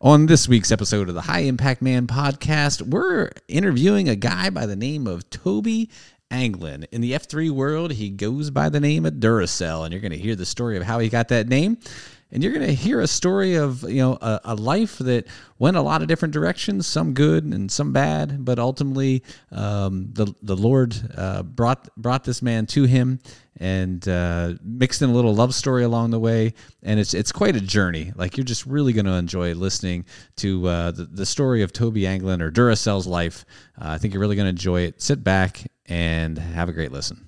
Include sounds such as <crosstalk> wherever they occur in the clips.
On this week's episode of the High Impact Man podcast, we're interviewing a guy by the name of Toby Anglin. In the F3 world, he goes by the name of Duracell, and you're going to hear the story of how he got that name. And you're going to hear a story of you know a, a, life that went a lot of different directions, some good and some bad, but ultimately um, the the Lord uh, brought brought this man to him, and uh, mixed in a little love story along the way. And it's it's quite a journey. Like you're just really going to enjoy listening to uh, the, the story of Toby Anglin or Duracell's life. Uh, I think you're really going to enjoy it. Sit back and have a great listen.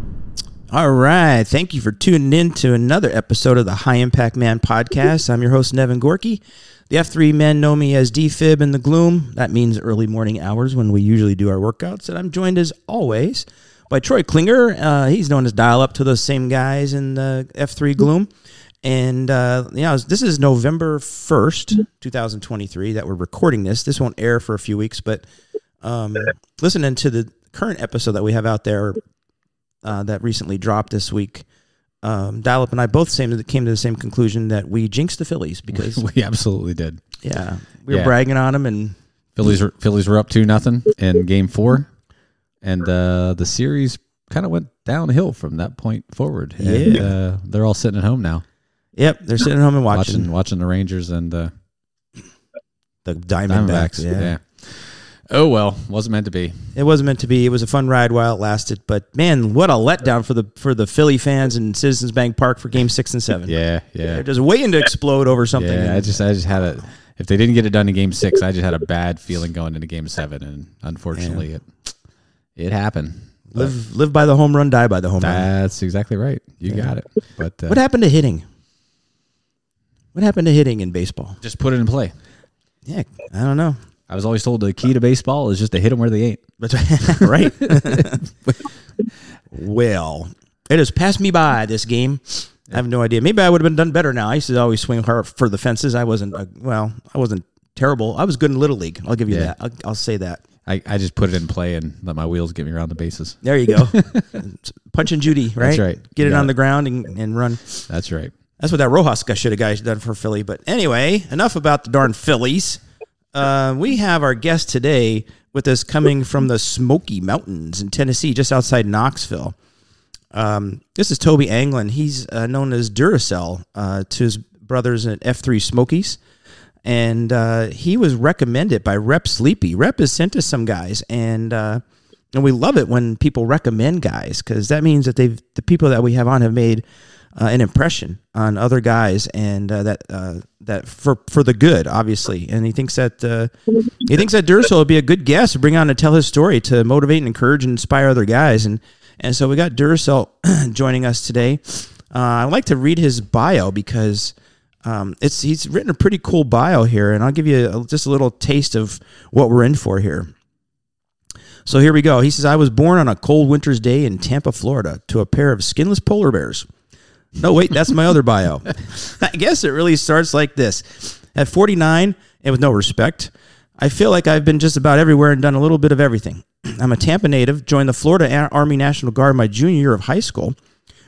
All right. Thank you for tuning in to another episode of the High Impact Man podcast. I'm your host, Nevin Gorky. The F3 men know me as DFib in the gloom. That means early morning hours when we usually do our workouts. And I'm joined as always by Troy Klinger. Uh, he's known as Dial Up to those same guys in the F3 gloom. And, uh, you know, this is November 1st, 2023, that we're recording this. This won't air for a few weeks, but um, listening to the current episode that we have out there uh, that recently dropped this week, um, Dial Up and I both same came to the same conclusion that we jinxed the Phillies <laughs> because we absolutely did. Yeah, we were yeah. bragging on them, and Phillies were, Phillies were up two nothing in Game Four, and uh, the series kind of went downhill from that point forward. And, yeah, uh, they're all sitting at home now. Yep, they're sitting at home and watching watching, watching the Rangers and uh, the Diamondbacks. Diamondbacks yeah. yeah. Oh well, wasn't meant to be. It wasn't meant to be. It was a fun ride while it lasted, but man, what a letdown for the for the Philly fans and Citizens Bank Park for Game Six and Seven. yeah, yeah. They're just waiting to explode over something. Yeah, I just I just had a. If they didn't get it done in Game Six, I just had a bad feeling going into Game Seven, and unfortunately, it it happened. Live live by the home run, die by the home run. That's exactly right. You got it. But uh, what happened to hitting? What happened to hitting in baseball? Just put it in play. Yeah, I don't know. I was always told the key to baseball is just to hit them where they ain't. right. <laughs> <laughs> well, it has passed me by this game. I have no idea. Maybe I would have been done better now. I used to always swing hard for the fences. I wasn't, uh, well, I wasn't terrible. I was good in Little League. I'll give you yeah. that. I'll, I'll, say that. I, I just put it in play and let my wheels get me around the bases. There you go. <laughs> Punch and Judy, right? That's right. Get you it on it. the ground and, and run. That's right. That's what that Rojas guy should have guys done for Philly. But anyway, enough about the darn Phillies. Uh, we have our guest today with us coming from the Smoky Mountains in Tennessee, just outside Knoxville. Um, this is Toby Anglin. He's uh, known as Duracell uh, to his brothers at F3 Smokies. And uh, he was recommended by Rep Sleepy. Rep has sent us some guys, and uh, and we love it when people recommend guys because that means that they've the people that we have on have made uh, an impression on other guys, and uh, that uh, that for for the good, obviously. And he thinks that uh, he thinks that Duracell would be a good guest to bring on to tell his story, to motivate and encourage and inspire other guys. And and so we got Duracell <clears throat> joining us today. Uh, I'd like to read his bio because. Um, it's he's written a pretty cool bio here, and I'll give you a, just a little taste of what we're in for here. So here we go. He says, I was born on a cold winter's day in Tampa, Florida, to a pair of skinless polar bears. No, wait, that's my other bio. <laughs> I guess it really starts like this. At 49, and with no respect, I feel like I've been just about everywhere and done a little bit of everything. <clears throat> I'm a Tampa native, joined the Florida Army National Guard my junior year of high school,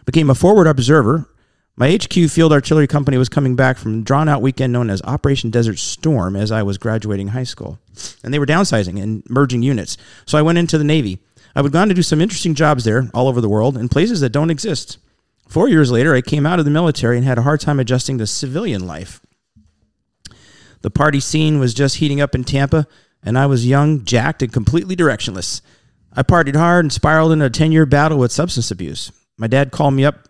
became a forward observer. My HQ Field Artillery Company was coming back from a drawn out weekend known as Operation Desert Storm as I was graduating high school. And they were downsizing and merging units. So I went into the Navy. I would go on to do some interesting jobs there all over the world in places that don't exist. Four years later, I came out of the military and had a hard time adjusting to civilian life. The party scene was just heating up in Tampa, and I was young, jacked, and completely directionless. I partied hard and spiraled into a 10 year battle with substance abuse. My dad called me up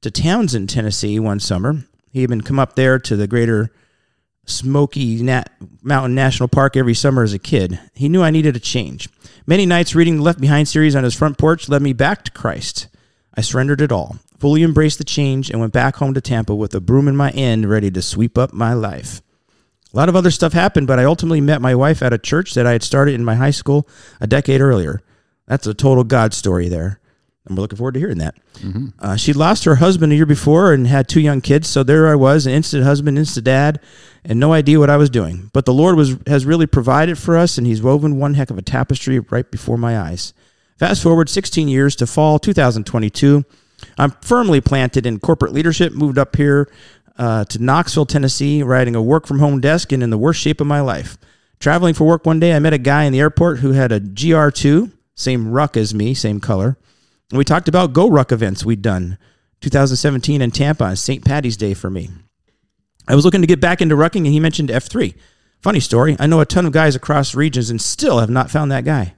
to Townsend, Tennessee one summer. He had been come up there to the greater Smoky Nat- Mountain National Park every summer as a kid. He knew I needed a change. Many nights reading the Left Behind series on his front porch led me back to Christ. I surrendered it all fully embraced the change, and went back home to Tampa with a broom in my end, ready to sweep up my life. A lot of other stuff happened, but I ultimately met my wife at a church that I had started in my high school a decade earlier. That's a total God story there. And we're looking forward to hearing that. Uh, she lost her husband a year before and had two young kids. So there I was, an instant husband, instant dad, and no idea what I was doing. But the Lord was has really provided for us, and He's woven one heck of a tapestry right before my eyes. Fast forward 16 years to fall 2022. I'm firmly planted in corporate leadership, moved up here uh, to Knoxville, Tennessee, riding a work from home desk and in the worst shape of my life. Traveling for work one day, I met a guy in the airport who had a GR2, same ruck as me, same color. And we talked about GORUCK events we'd done 2017 in Tampa on St. Patty's Day for me. I was looking to get back into rucking, and he mentioned F3. Funny story, I know a ton of guys across regions and still have not found that guy.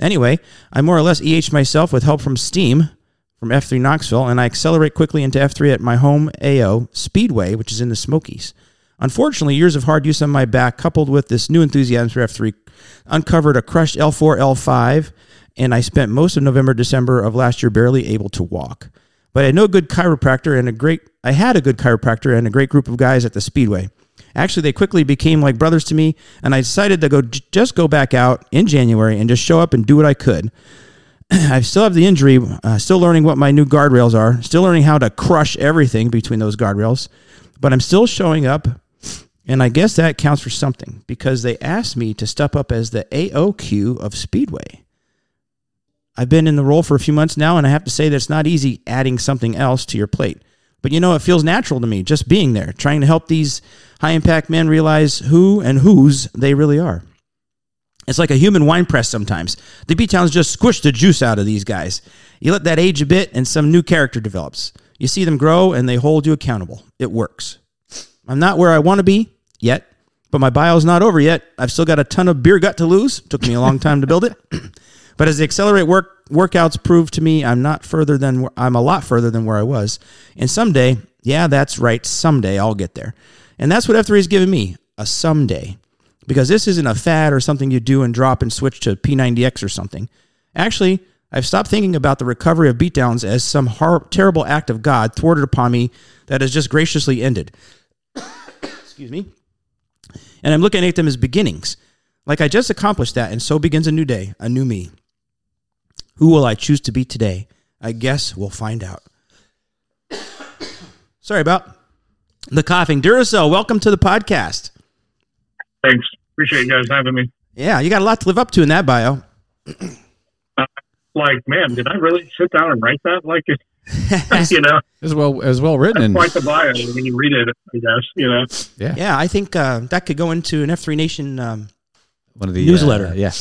Anyway, I more or less EH myself with help from Steam from F3 Knoxville, and I accelerate quickly into F3 at my home AO Speedway, which is in the Smokies. Unfortunately, years of hard use on my back, coupled with this new enthusiasm for F3, uncovered a crushed L4, L5, and I spent most of November, December of last year barely able to walk. But I had no good chiropractor and a great I had a good chiropractor and a great group of guys at the Speedway. Actually, they quickly became like brothers to me, and I decided to go just go back out in January and just show up and do what I could. <clears throat> I still have the injury, uh, still learning what my new guardrails are, still learning how to crush everything between those guardrails, but I'm still showing up. And I guess that counts for something because they asked me to step up as the AOQ of Speedway. I've been in the role for a few months now, and I have to say that it's not easy adding something else to your plate. But you know, it feels natural to me just being there, trying to help these high impact men realize who and whose they really are. It's like a human wine press sometimes. The beatdowns just squish the juice out of these guys. You let that age a bit, and some new character develops. You see them grow, and they hold you accountable. It works. I'm not where I want to be yet, but my bio's not over yet. I've still got a ton of beer gut to lose. Took me a long time to build it. <clears throat> But as the accelerate work workouts prove to me, I'm not further than I'm a lot further than where I was. And someday, yeah, that's right, someday I'll get there. And that's what F3 has given me, a someday. Because this isn't a fad or something you do and drop and switch to P90X or something. Actually, I've stopped thinking about the recovery of beatdowns as some hor- terrible act of God thwarted upon me that has just graciously ended. <coughs> Excuse me. And I'm looking at them as beginnings. Like I just accomplished that, and so begins a new day, a new me. Who will I choose to be today? I guess we'll find out. <coughs> Sorry about the coughing. Duracell, welcome to the podcast. Thanks. Appreciate you guys having me. Yeah, you got a lot to live up to in that bio. Like, man, did I really sit down and write that? Like, it, <laughs> <laughs> you know, As well as well written, and quite the bio when you read it. I guess you know. yeah, Yeah, I think uh, that could go into an F3 Nation. Um, one of the Newsletter. uh, yeah,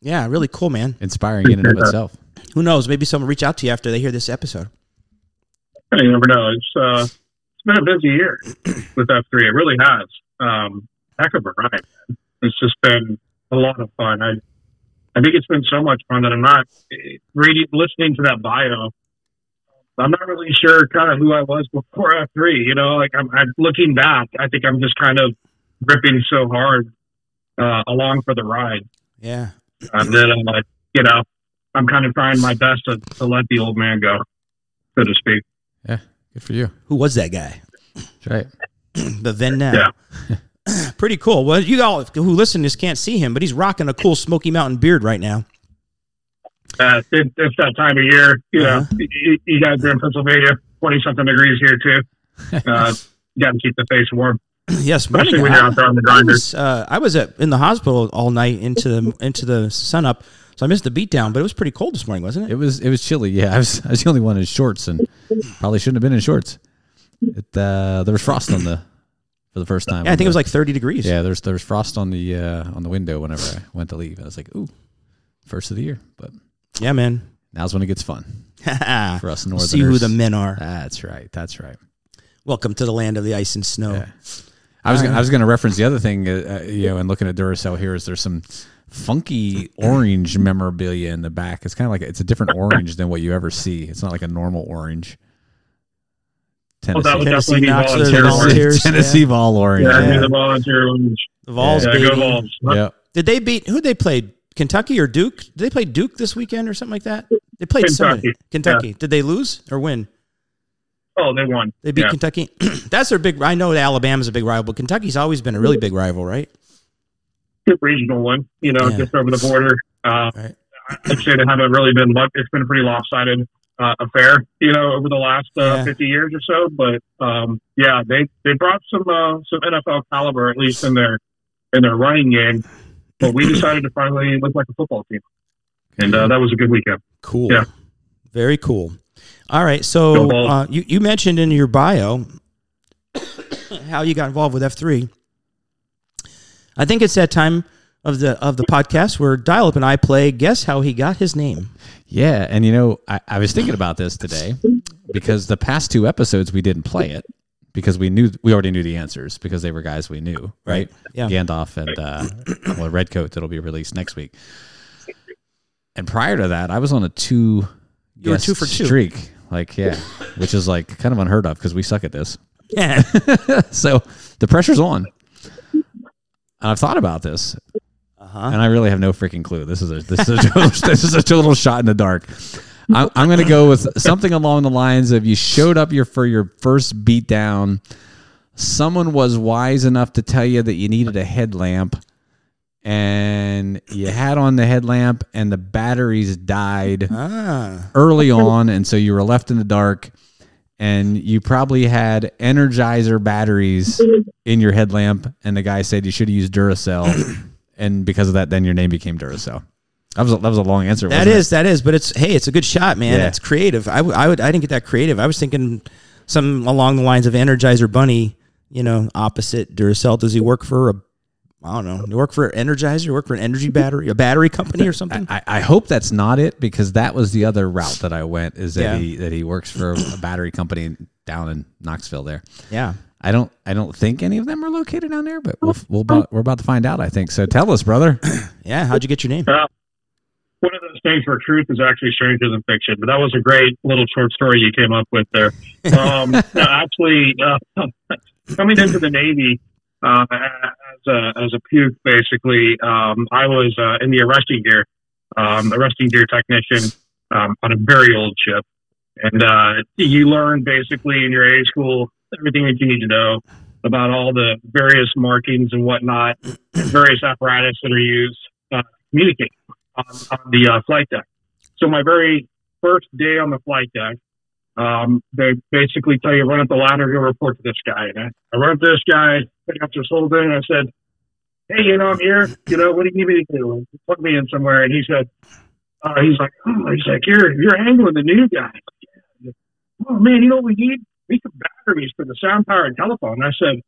yeah, really cool, man. inspiring in and of itself. Who knows? Maybe someone will reach out to you after they hear this episode. You never know. It's uh, it's been a busy year <clears throat> with F three. It really has. Um, heck of a ride. Man. It's just been a lot of fun. I I think it's been so much fun that I'm not reading, listening to that bio. I'm not really sure kind of who I was before F three. You know, like I'm, I'm looking back. I think I'm just kind of gripping so hard uh, along for the ride. Yeah. And then I'm like, you know, I'm kind of trying my best to, to let the old man go, so to speak. Yeah, good for you. Who was that guy? That's right. <clears throat> the then now. <clears throat> Pretty cool. Well, you all who listen just can't see him, but he's rocking a cool Smoky Mountain beard right now. Uh, it, it's that time of year, you know, Uh-huh. you, you guys are in Pennsylvania, 20 something degrees here too. <laughs> Uh, you got to keep the face warm, <clears throat> yes, especially morning. when you're out there on the I was, uh, I was at, in the hospital all night into the into the sun up, so I missed the beat down. But it was pretty cold this morning, wasn't it? It was it was chilly. Yeah, <laughs> I was I was the only one in shorts, and probably shouldn't have been in shorts. It, uh, there was frost on the for the first time. yeah, I think it was like thirty degrees. yeah. There's there's frost on the uh, on the window whenever I went to leave. I was like, ooh, first of the year. But yeah, man. now's when it gets fun <laughs> for us northerners. See who the men are. That's right. That's right. Welcome to the land of the ice and snow. Yeah. I was gonna, I was going to reference the other thing, uh, uh, you know, and looking at Duracell here is there's some funky <clears throat> orange memorabilia in the back. It's kind of like it's a different orange than what you ever see. It's not like a normal orange. Well, that Tennessee, would Tennessee be Knox, volunteer. orange. Volunteers, Tennessee Vol orange. Yeah, Yeah, yeah. the volunteer orange. The Vols, Yeah, baby. go Vols. yeah. Did they beat who they played? Kentucky or Duke? Did they play Duke this weekend or something like that? They played somebody. Kentucky. Kentucky. Did they lose or win? Oh, they won. They beat Yeah. Kentucky. <clears throat> That's their big. I know Alabama's a big rival, but Kentucky's always been a really big rival, right? Regional one, you know, Yeah. just over the border. Uh, Right. I'd say they haven't really been. It's been a pretty lopsided uh, affair, you know, over the last uh, Yeah. 50 years or so. But um, yeah, they they brought some uh, some NFL caliber, at least in their in their running game. But we decided to finally look like a football team, and uh, that was a good weekend. Cool. Yeah. Very cool. All right. So uh, you you mentioned in your bio how you got involved with F three. I think it's that time of the of the podcast where Dial Up and I play Guess How He Got His Name. Yeah, and you know, I, I was thinking about this today because the past two episodes we didn't play it because we knew we already knew the answers because they were guys we knew, right? Yeah. Gandalf and uh, well, Redcoat that'll be released next week. And prior to that, I was on a two You were two for two. streak, like yeah, which is like kind of unheard of because we suck at this. Yeah. <laughs> so the pressure's on. And I've thought about this, Uh-huh. and I really have no freaking clue. This is a this is a total, <laughs> this is a total shot in the dark. I'm, I'm going to go with something along the lines of you showed up your for your first beat down. Someone was wise enough to tell you that you needed a headlamp, and you had on the headlamp, and the batteries died Ah. early on, and so you were left in the dark. And you probably had Energizer batteries in your headlamp, and the guy said you should have used Duracell, <clears throat> and because of that, then your name became Duracell. That was a, that was a long answer. That wasn't it? is, that is, but it's hey, it's a good shot, man. Yeah. It's creative. I, w- I would, I didn't get that creative. I was thinking some along the lines of Energizer Bunny. You know, opposite Duracell. Does he work for a? I don't know. You work for Energizer? You work for an energy battery, a battery company or something? I, I hope that's not it because that was the other route that I went is that Yeah. he that he works for a battery company down in Knoxville. There, yeah. I don't I don't think any of them are located down there, but we'll, we'll about, we're about to find out. I think so. Tell us, brother. <clears throat> Yeah. How'd you get your name? One of those things where truth is actually stranger than fiction, but that was a great little short story you came up with there. Um, <laughs> no, actually, uh, <laughs> coming into the Navy uh, as a as a puke, basically, um, I was uh, in the arresting gear, um, arresting gear technician um, on a very old ship, and uh, you learn basically in your A school everything that you need to know about all the various markings and whatnot, <clears throat> various apparatus that are used uh, to communicate on, on the uh, flight deck. So my very first day on the flight deck, um, they basically tell you run up the ladder, go report to this guy. And I, I run up to this guy, pick up this whole thing, and I said, "Hey, you know, I'm here. You know, what do you need me to do? Put me in somewhere." And he said, uh, "He's like, oh, he's like, you're you're Anglin the new guy." Oh man, you know what we need? We need batteries for the sound powered telephone. And I said,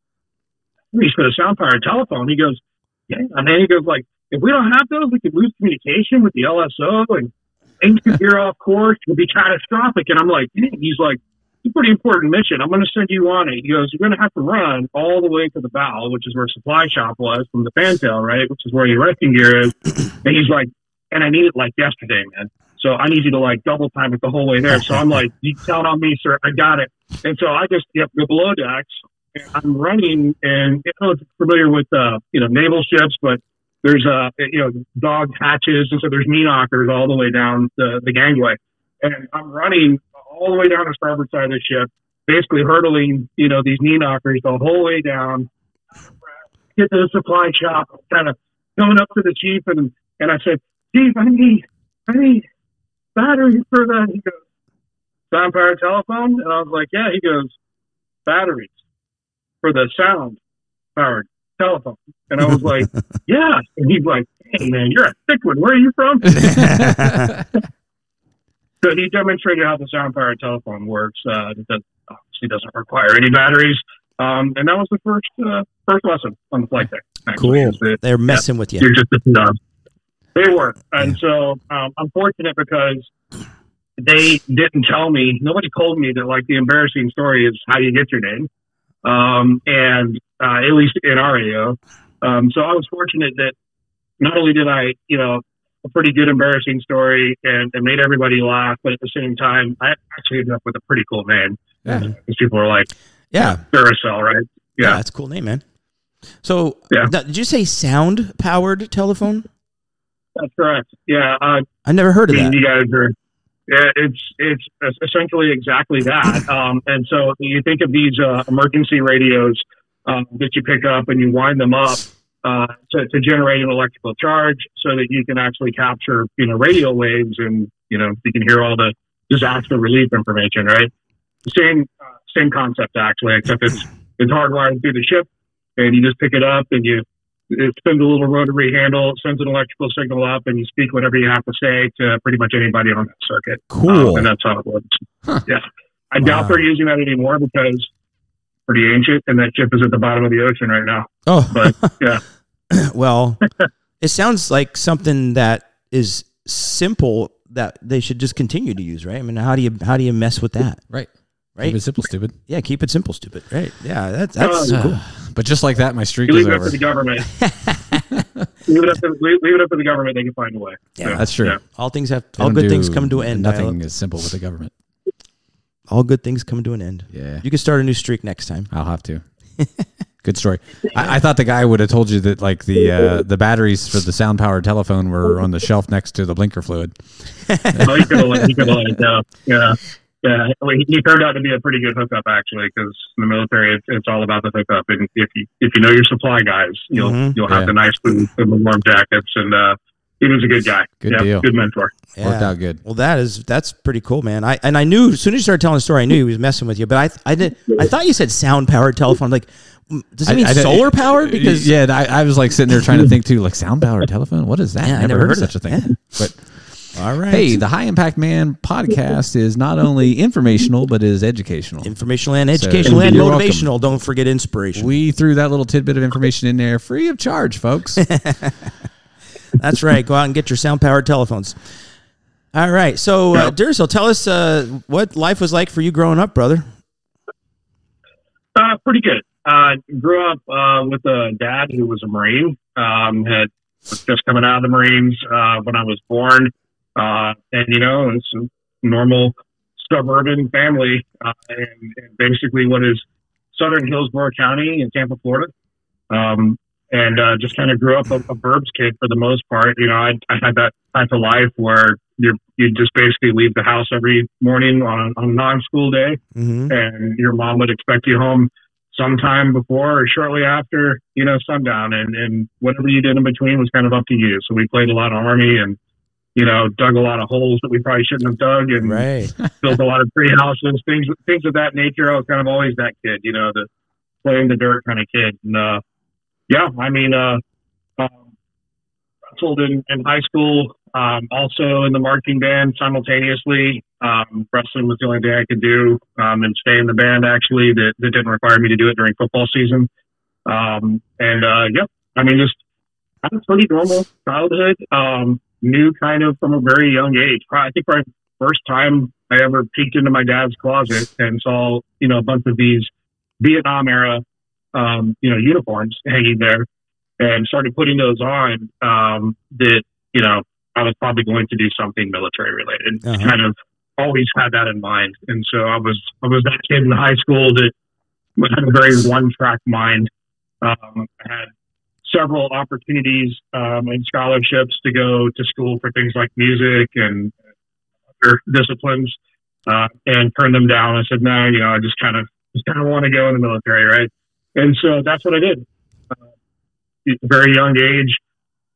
batteries for the sound powered telephone. He goes, yeah. And then he goes like, if we don't have those, we could lose communication with the LSO and things could veer off course. It would be catastrophic. And I'm like, he's like, it's a pretty important mission. I'm going to send you on it. He goes, you're going to have to run all the way to the bow, which is where supply shop was from the fantail, right? Which is where your resting gear is. <clears throat> And he's like, and I need it like yesterday, man. So I need you to like double time it the whole way there. So I'm like, you count on me, sir. I got it. And so I just yep, go below decks. And I'm running, and you know, familiar with uh, you know naval ships, but there's uh you know dog hatches, and so there's knee knockers all the way down the, the gangway. And I'm running all the way down the starboard side of the ship, basically hurdling you know these knee knockers the whole way down. Get to the supply shop, kind of coming up to the chief, and and I said, Chief, I need I need batteries for the he goes sound powered telephone, and I was like, yeah. He goes batteries for the sound powered telephone, and I was like, <laughs> yeah. And he's like, hey man, you're a thick one. Where are you from? <laughs> so he demonstrated how the sound powered telephone works. Uh, that obviously doesn't require any batteries. Um, and that was the first uh, first lesson on the flight deck. actually, Cool. They're messing with you. you're just a. They were, and so um, I'm fortunate because they didn't tell me. Nobody told me that like the embarrassing story is how you get your name, um, and uh, at least in our AO. Um, so I was fortunate that not only did I, you know, a pretty good embarrassing story and, and made everybody laugh, but at the same time, I actually ended up with a pretty cool name. Yeah. Because people are like Yeah. Duracell, right? Yeah. Yeah. That's a cool name, man. So, Yeah. now, did you say sound powered telephone? That's correct. Yeah, uh, I never heard of that. you guys are Yeah, it's it's essentially exactly that. <laughs> Um, and so you think of these uh, emergency radios um, that you pick up and you wind them up uh, to, to generate an electrical charge, so that you can actually capture you know radio waves and you know you can hear all the disaster relief information. Right, same uh, same concept actually, except it's <laughs> it's hardwired through the ship, and you just pick it up and you it spins a little rotary handle, sends an electrical signal up, and you speak whatever you have to say to pretty much anybody on that circuit. Cool. Um, and that's how it works. Huh. Yeah. I doubt they're using that anymore because pretty ancient and that ship is at the bottom of the ocean right now. Oh, But <laughs> yeah, well, <laughs> it sounds like something that is simple that they should just continue to use, right? I mean, how do you how do you mess with that, Right. right? Keep it simple, stupid. yeah, keep it simple, stupid, right? Yeah, that's that's Uh, cool. But just like that, my streak you is leave it up over. to the government. <laughs> leave, it up to, leave, leave it up to the government. They can find a way. Yeah, That's true. Yeah. All things have They all don't good things come to an end. Nothing Nothing. is simple with the government. All good things come to an end. Yeah. You can start a new streak next time. I'll have to. <laughs> Good story. I, I thought the guy would have told you that like the uh, the batteries for the sound powered telephone were on the shelf next to the blinker fluid. <laughs> Oh, he could have lied. He could have lied. Yeah. Yeah. Yeah. He, he turned out to be a pretty good hookup, actually, because in the military, it's, it's all about the hookup. And if you if you know your supply guys, you'll Mhm. you'll have Yeah. the nice food and the warm jackets. And uh, he was a good guy. Good yeah, deal. Good mentor. Worked out good. Well, that is that's pretty cool, man. I and I knew as soon as you started telling the story, I knew he was messing with you. But I I did I thought you said sound powered telephone. Like, mm, does it mean I- I- solar powered? Because yeah, I, I was like sitting there trying to think too, like sound powered telephone. What is that? Yeah, I never, never heard, heard of of such a that. thing. But <laughs> all right, hey, the High Impact Man podcast is not only informational but is educational. informational and educational So, and you're welcome. motivational. Don't forget inspiration. We threw that little tidbit of information in there free of charge, folks. <laughs> That's right. Go out and get your sound powered telephones. All right. So, uh, tell us uh, what life was like for you growing up, brother. Uh, pretty good. Uh, grew up uh, with a dad who was a Marine. Um, had was just coming out of the Marines uh, when I was born, uh, and you know, it's a normal suburban family, uh, and, and basically what is Southern Hillsborough County in Tampa, Florida. Um, and uh, just kind of grew up a, a burbs kid for the most part. You know, I, I had that type of life where you you just basically leave the house every morning on, on a non-school day Mm-hmm. and your mom would expect you home sometime before or shortly after, you know, sundown. And, and whatever you did in between was kind of up to you. So we played a lot of army and, you know, dug a lot of holes that we probably shouldn't have dug and Right. <laughs> built a lot of tree houses, things, things of that nature. I was kind of always that kid, you know, the play in the dirt kind of kid. And, uh, yeah, I mean, uh, um, wrestled in, in high school, um, also in the marching band simultaneously. Um, wrestling was the only thing I could do, um, and stay in the band actually that, that didn't require me to do it during football season. Um, and, uh, yeah, I mean, just had a pretty normal childhood. Um, knew kind of from a very young age. I think my first time I ever peeked into my dad's closet and saw, you know, a bunch of these Vietnam era, um, you know, uniforms hanging there and started putting those on, um, that, you know, I was probably going to do something military related. Uh-huh. Kind of always had that in mind. And so I was, I was that kid in high school that had a very one track mind. Um, I had several opportunities um, and scholarships to go to school for things like music and other disciplines, uh, and turned them down. I said, no, you know, I just kind of just kind of want to go in the military, right? And so that's what I did. Uh, at a very young age,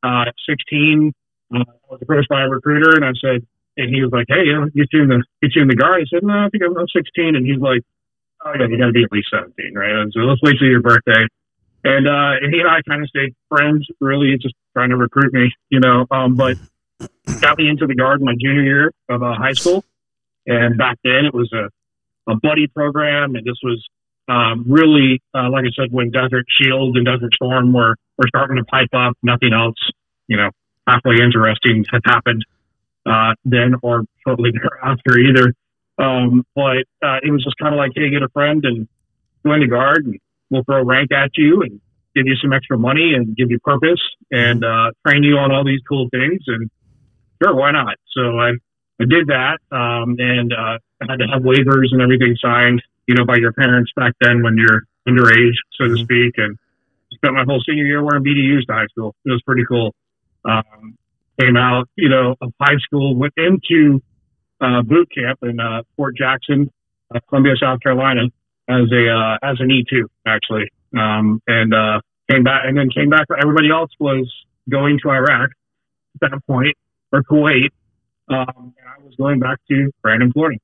uh, 16, uh, I was approached by a recruiter, and I said, and he was like, hey, you know, get you in the get you in the guard. I said, no, I think I'm, I'm 16, and he's like, oh yeah, you got to be at least 17, right? So let's wait till your birthday. And uh, and he and I kind of stayed friends, really, just trying to recruit me, you know. Um, but got me into the guard my junior year of uh, high school, and back then it was a a buddy program, and this was um, really, uh, like I said, when Desert Shield and Desert Storm were were starting to pipe up. Nothing else, you know, halfway interesting had happened uh, then or shortly thereafter either. Um, but uh, it was just kind of like, hey, get a friend and join the guard, and we'll throw rank at you and give you some extra money and give you purpose and uh, train you on all these cool things. And sure, why not? So I, I did that, um, and uh, I had to have waivers and everything signed, you know, by your parents back then when you're underage, so to speak. And spent my whole senior year wearing BDUs to high school. It was pretty cool. Um, came out, you know, of high school, went into uh, boot camp in uh, Fort Jackson, uh, Columbia, South Carolina, as a uh, as an E two actually, um, and uh, came back and then came back. Everybody else was going to Iraq at that point or Kuwait, um, and I was going back to Brandon, Florida,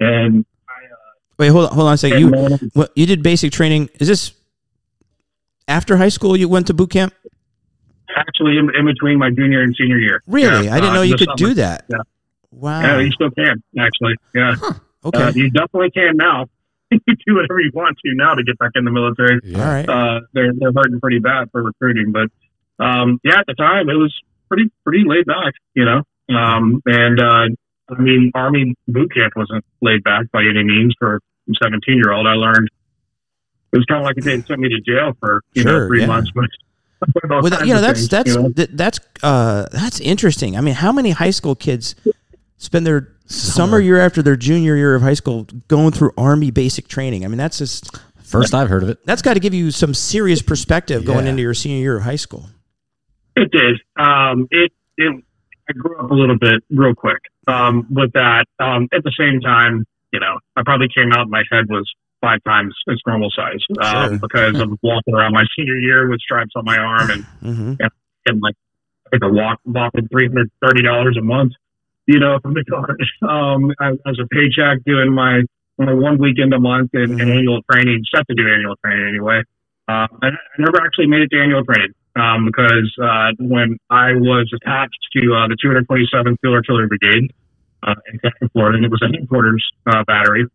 and Wait, hold on, hold on a second. You uh, what, you did basic training. Is this after high school? You went to boot camp? actually in, in between my junior and senior year. Really? Yeah, I didn't uh, know you could summer. do that. Yeah. Wow. Yeah, you still can actually. Yeah, okay. uh, you definitely can now. <laughs> you do whatever you want to now to get back in the military. All right. Uh, they're they're hurting pretty bad for recruiting, but um, yeah, at the time it was pretty pretty laid back, you know. Um, and uh, I mean, Army boot camp wasn't laid back by any means for a 17 year old. I learned it was kind of like they sent me to jail for you Sure, know three yeah. months, but. <laughs> Well, that- you know that's things, that's you know? th- that's uh that's interesting. I mean, how many high school kids spend their summer year after their junior year of high school going through army basic training? I mean, that's just First I've heard of it. that's got to give you some serious perspective going into your senior year of high school. It did. Um, it, it, I grew up a little bit real quick, um, with that. Um, at the same time, you know, I probably came out, and my head was five times its normal size, um, Sure. because I'm walking around my senior year with stripes on my arm and, <laughs> hmm and like, I think I walk, whopping $330 a month, you know, <laughs> from the guard, um, as, a paycheck doing my, my one weekend a month and, and Mhm. annual training, set to do annual training anyway. Uh, I, I never actually made it to annual training um, because uh, when I was attached to uh, the 227th Field Artillery Brigade uh, in Central Florida, and it was a headquarters uh, battery,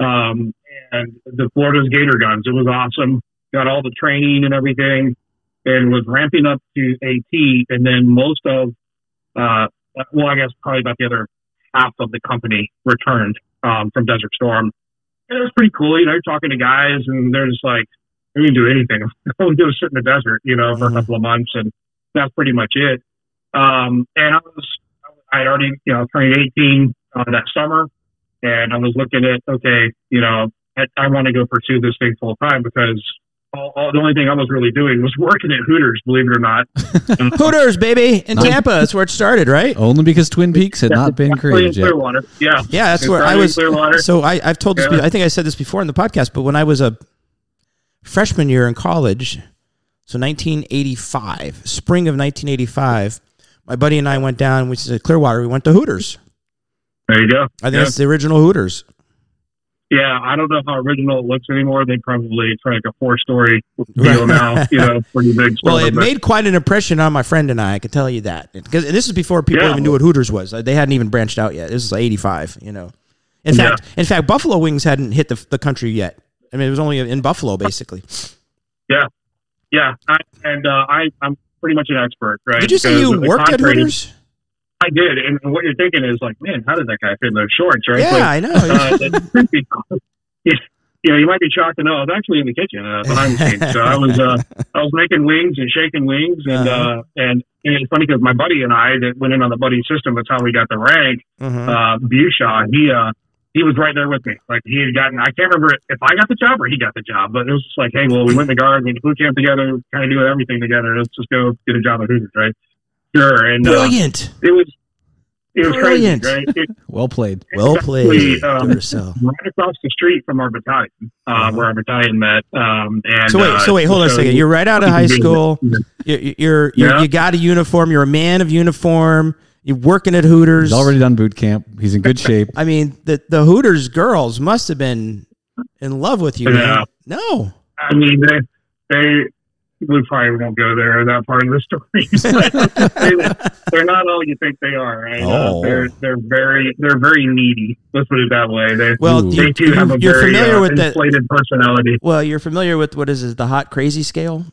um, and the Florida's Gator guns. It was awesome. Got all the training and everything, and was ramping up to AT, and then most of, uh, well, I guess probably about the other half of the company returned um, from Desert Storm. And it was pretty cool. You know, you're talking to guys, and they're just like, we didn't do anything. All we did was sit in the desert, you know, for a couple of months, and that's pretty much it. Um, and I was, I had already, you know, turned 18 uh, that summer, and I was looking at, okay, you know, I, I want to go pursue this thing full time because all, all, the only thing I was really doing was <laughs> working at Hooters, believe it or not. <laughs> Hooters, baby, in Nice. Tampa. That's where it started, right? Only because Twin Peaks had not been created yet. Clearwater. Yeah. Yeah, that's It where I was. Clearwater. So I, I've told this. Yeah. be- I think I said this before in the podcast, but when I was a freshman year in college, so 1985, spring of 1985, my buddy and I went down, which is at Clearwater. We went to Hooters. There you go. I think Yeah. it's the original Hooters. Yeah, I don't know how original it looks anymore. They probably it's like a four story deal now, you know, <laughs> pretty big. Well, it but- made quite an impression on my friend and I. I can tell you that because this is before people Yeah. even knew what Hooters was. Uh, they hadn't even branched out yet. This is like '85. You know. In Yeah. fact, in fact, Buffalo wings hadn't hit the, the country yet. I mean, it was only in Buffalo, basically. yeah, I, and uh, I I'm pretty much an expert, right? Did you say you worked at Hooters? I did, and what you're thinking is like, man, how did that guy fit in those shorts, right? Yeah, I know. uh, that <laughs> you know, you might be shocked to know I was actually in the kitchen uh, behind the scenes. So I was, uh, I was making wings and shaking wings, and Uh-huh. uh, and, and it's funny because my buddy and I that went in on the buddy system. That's how we got the rank. Mhm. Uh, Bushaw, he uh, he was right there with me. Like he had gotten, I can't remember if I got the job or he got the job, but it was just like, hey, well, we went to guard, we went to boot camp together, kind of doing everything together. Let's just go get a job at Hooters, right? Sure, and uh, Brilliant. it was it was Brilliant. crazy, right? It, <laughs> Well played. Well played, um, right across the street from our battalion, uh, where our battalion met. Um, and So wait, uh, so wait, hold on a second. You're right out of high school. You're you're, you're you got a uniform. You're a man of uniform. You're working at Hooters. He's already done boot camp. He's in good <laughs> shape. I mean, the the Hooters girls must have been in love with you. Yeah. Man. No. I mean, they, they we probably won't go there that part of the story. <laughs> they, are not all you think they are, right? Oh. Uh, they're they're very they're very needy. Let's put it that way. They Well, Ooh. you, they too have a you're very familiar uh, with the inflated personality. well, you're familiar with what is it, the hot crazy scale?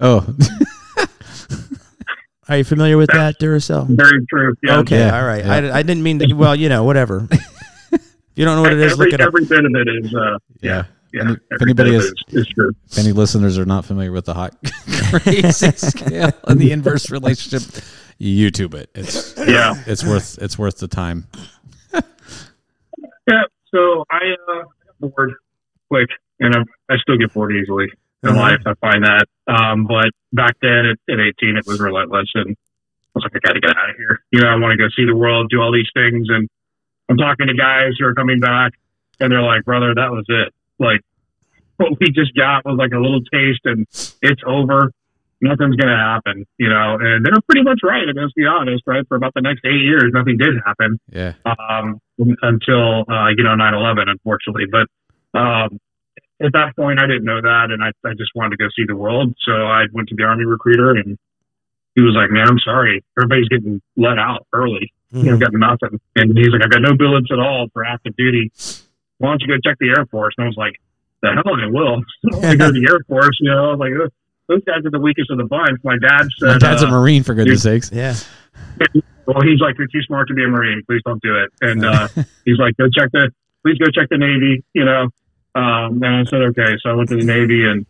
Oh, <laughs> Are you familiar with that, Duracell? Very true. Yeah. Okay, Yeah, all right. yeah. I, I didn't mean to. Well, you know, whatever. <laughs> if you don't know what it is, every, look it up. every bit of it is. Uh, yeah. yeah. And if anybody bit is- it is, is true. If any listeners are not familiar with the hot <laughs> crazy <laughs> scale and the inverse relationship, YouTube it. It's Yeah. it's worth it's worth the time. Yeah. So I uh, got bored quick, and I, I still get bored easily in Mhm. life. I find that. Um, but back then at, at 18, it was relentless, and I was like, I got to get out of here. You know, I want to go see the world, do all these things, and I'm talking to guys who are coming back, and they're like, "Brother, that was it. Like, <laughs> what we just got was like a little taste, and it's over. Nothing's gonna happen, you know." And they're pretty much right. Let's be honest, right? For about the next eight years, nothing did happen Yeah. um, until uh, you know 9/11, unfortunately. But um, at that point, I didn't know that, and I, I just wanted to go see the world. So I went to the Army recruiter, and he was like, "Man, I'm sorry, everybody's getting let out early. You know, got nothing." And he's like, "I got no billets at all for active duty. Why don't you go check the Air Force?" And I was like, "The hell I will. <laughs> I go to the Air Force. You know, I was like." "Ugh, Those guys are the weakest of the bunch. My dad said, My dad's uh, a Marine, for goodness sakes. Yeah. well, he's like, you're too smart to be a Marine. Please don't do it. And uh, <laughs> he's like, go check the, please go check the Navy, you know. Um, and I said, okay. So I went to the Navy and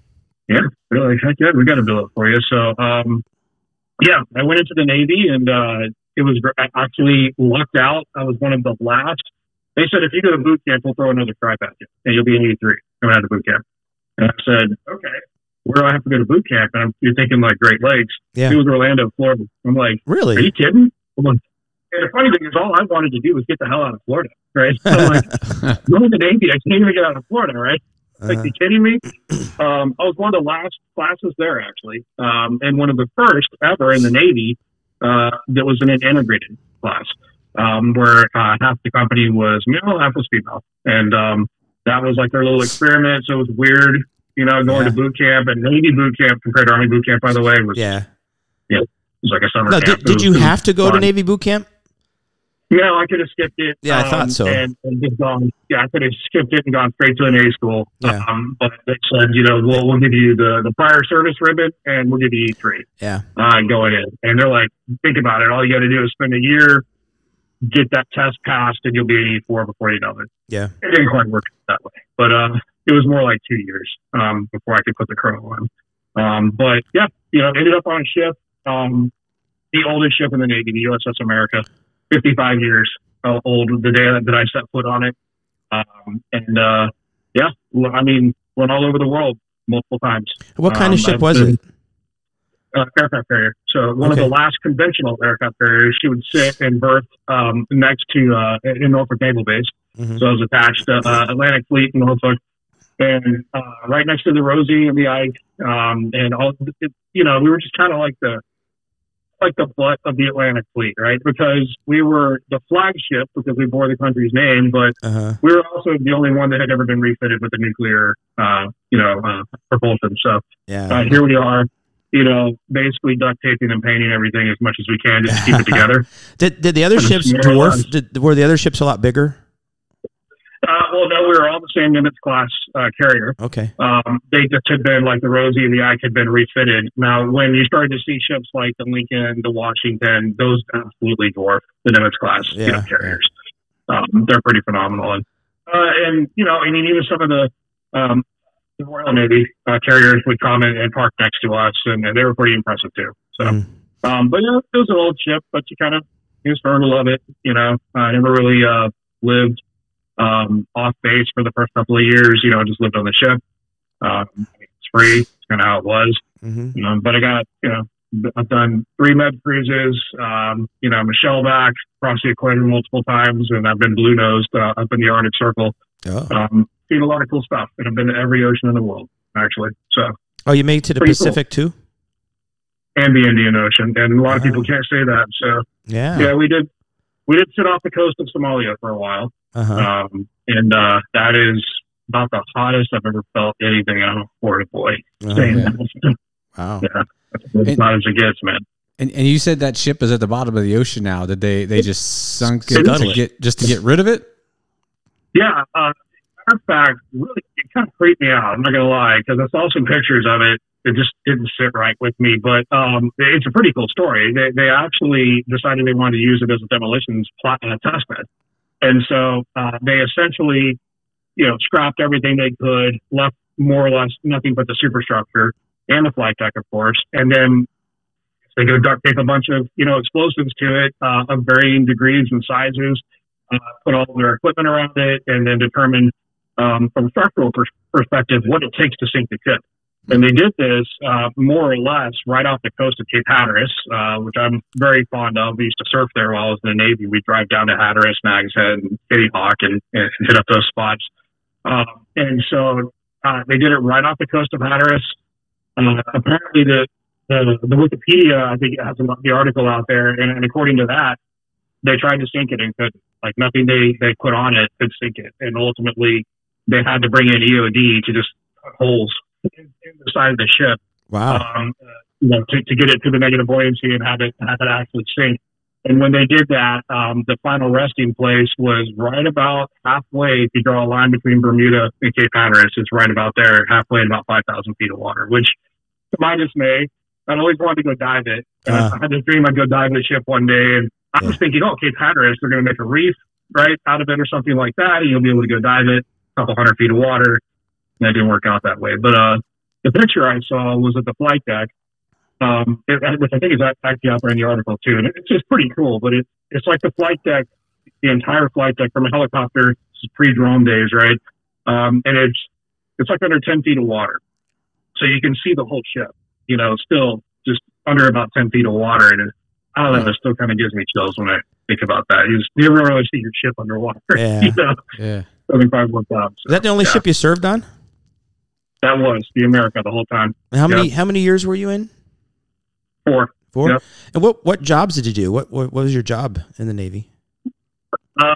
yeah, they're like, heck yeah, we got to billet for you. So, um, yeah, I went into the Navy and uh, it was I actually lucked out. I was one of the last. They said, if you go to boot camp, we'll throw another try at you and you'll be an E3 coming out of boot camp. And I said, okay, where do I have to go to boot camp? And I'm, you're thinking like Great Lakes. Yeah. It was Orlando, Florida. I'm like, really? are you kidding? I'm like, and the funny thing is, all I wanted to do was get the hell out of Florida, right? So I'm like, <laughs> going to the Navy, I can't even get out of Florida, right? Like, Uh, you kidding me? Um, I was one of the last classes there, actually, um, and one of the first ever in the Navy uh, that was in an integrated class, um, where uh, half the company was male, half was female, and um, that was like their little experiment. So it was weird, you know, going Yeah. to boot camp and Navy boot camp compared to Army boot camp. By the way, was yeah. it was like a summer No, camp. did, did was- you have to go to. Navy boot camp? No, I could have skipped it. Yeah, I thought so. And, and just gone. Yeah, I could have skipped it and gone straight to an A school. Yeah. Um, but they said, you know, we'll, we'll give you the, the prior service ribbon and we'll give you E3 Yeah. uh, going in. And they're like, think about it. All you got to do is spend a year, get that test passed, and you'll be an E4 before you know it. Yeah. It didn't quite work that way, but uh, it was more like two years um, before I could put the crow on. Um, but yeah, you know, ended up on a ship, um, the oldest ship in the Navy, the USS America, 55 years uh, old the day that I set foot on it. Um, and uh, yeah, I mean, went all over the world multiple times. What kind of Um, ship I've was been- it? Uh, aircraft carrier. So one Okay. of the last conventional aircraft carriers, she would sit and berth um, next to uh, in Norfolk Naval Base. Mhm. So I was attached to uh, Atlantic Fleet in Norfolk, and uh, right next to the Rosie and the Ike, um, and all. It, you know, we were just kind of like the like the butt of the Atlantic Fleet, right? Because we were the flagship because we bore the country's name, but Uh-huh. we were also the only one that had ever been refitted with a nuclear, uh, you know, uh, propulsion. So Yeah. uh, here we are, you know, basically duct taping and painting everything as much as we can just to keep it <laughs> together. Did did the other ships dwarf? Did, were the other ships a lot bigger? Uh, well, no, we were all the same Nimitz class uh, carrier. Okay. Um, they just had been like the Rosie and the Ike had been refitted. Now, when you started to see ships like the Lincoln, the Washington, those absolutely dwarf the Nimitz class you know, Yeah, carriers. Um, they're pretty phenomenal, and uh, and you know, I mean, even some of the um, the Royal Navy uh, carriers would come and, and park next to us, and, and they were pretty impressive too. So, Mm. um, but yeah, it was an old ship, but you kind of you just learn to love it. You know, I never really uh, lived um, off base for the first couple of years. You know, I just lived on the ship. Um, it's free. It's kind of how it was. Mm-hmm. You know, but I got you know I've done three med cruises. Um, you know, I'm a shellback across the equator multiple times, and I've been blue nosed uh, up in the Arctic Circle. Oh. Um, seen a lot of cool stuff, and I've been to every ocean in the world actually. So oh, you made it to the Pretty cool. Pacific too? and the Indian Ocean, and a lot of people can't say that. So Yeah. yeah, we did. We did sit off the coast of Somalia for a while. Uh-huh. Um, and uh, that is about the hottest I've ever felt anything on a Florida boy. Oh, <laughs> wow. yeah, that's as And- hot as it gets, man. And, and you said that ship is at the bottom of the ocean now. Did they they just sunk it to get just to get rid of it? Yeah, uh, matter of fact, really, it kind of creeped me out. I'm not gonna lie, because I saw some pictures of it. It just didn't sit right with me, but um, it's a pretty cool story. They they actually decided they wanted to use it as a demolitions plot, uh, test bed, and so uh, they essentially, you know, scrapped everything they could, left more or less nothing but the superstructure and the flight deck, of course, and then they go duct tape a bunch of you know explosives to it uh, of varying degrees and sizes uh, put all their equipment around it, and then determine um, from a structural pers- perspective what it takes to sink the ship. And they did this uh, more or less right off the coast of Cape Hatteras, uh, which I'm very fond of. We used to surf there while I was in the Navy. We'd drive down to Hatteras, Nags Head, and Kitty Hawk and, and <laughs> hit up those spots. Um, and so uh, they did it right off the coast of Hatteras. Uh, apparently, the, the the Wikipedia, I think, it has the article out there, and, and according to that, they tried to sink it and couldn't. Like nothing they they put on it could sink it, and ultimately they had to bring in EOD to just holes in, in the side of the ship, Wow. um, uh, you know, to, to get it to the negative buoyancy and have it have it actually sink. And when they did that, um, the final resting place was right about halfway. If you draw a line between Bermuda and Cape Hatteras, it's right about there, halfway in about 5,000 feet of water, which, to my dismay, I'd always wanted to go dive it. Uh. I had this dream I'd go dive the ship one day. And I was Yeah. thinking, oh, Cape Hatteras, they're going to make a reef, right, out of it or something like that. And you'll be able to go dive it, a couple hundred feet of water. That didn't work out that way. But uh, the picture I saw was at the flight deck um, it, which I think is actually out there in the article too. And it's just pretty cool, but it, it's like the flight deck, the entire flight deck from a helicopter, this is pre-drone days, right? Um, and it's, it's like under 10 feet of water. So you can see the whole ship, you know, still just under about 10 feet of water. And it, I don't know, it still kind of gives me chills when I think about that. You, just, you never really see your ship underwater. <laughs> Yeah. you know, Yeah. something probably worked out. Is that the only yeah. ship you served on? That was the America the whole time. And How many how many years were you in? Four. Four. And what what jobs did you do? What what, what was your job in the Navy? Uh,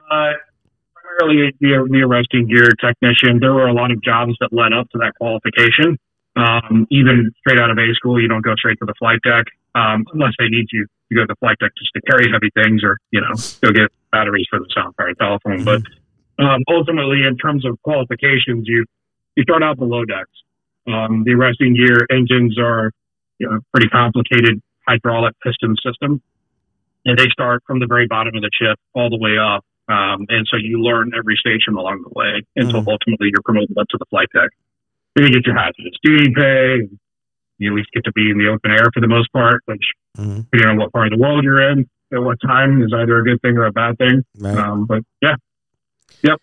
primarily the, the arresting gear technician. There were a lot of jobs that led up to that qualification. Um, even straight out of A school, you don't go straight to the flight deck um, unless they need you to go to the flight deck just to carry heavy things or you know go get batteries for the sound card telephone. But um, ultimately, in terms of qualifications, you you start out below decks. Um, the arresting gear engines are you know pretty complicated hydraulic piston system and they start from the very bottom of the ship all the way up. Um, and so you learn every station along the way until Mhm. ultimately you're promoted up to the flight deck. Then you get your hazardous duty pay. You at least get to be in the open air for the most part, which Mhm. depending on what part of the world you're in at what time is either a good thing or a bad thing. Right. Um, but yeah, yep.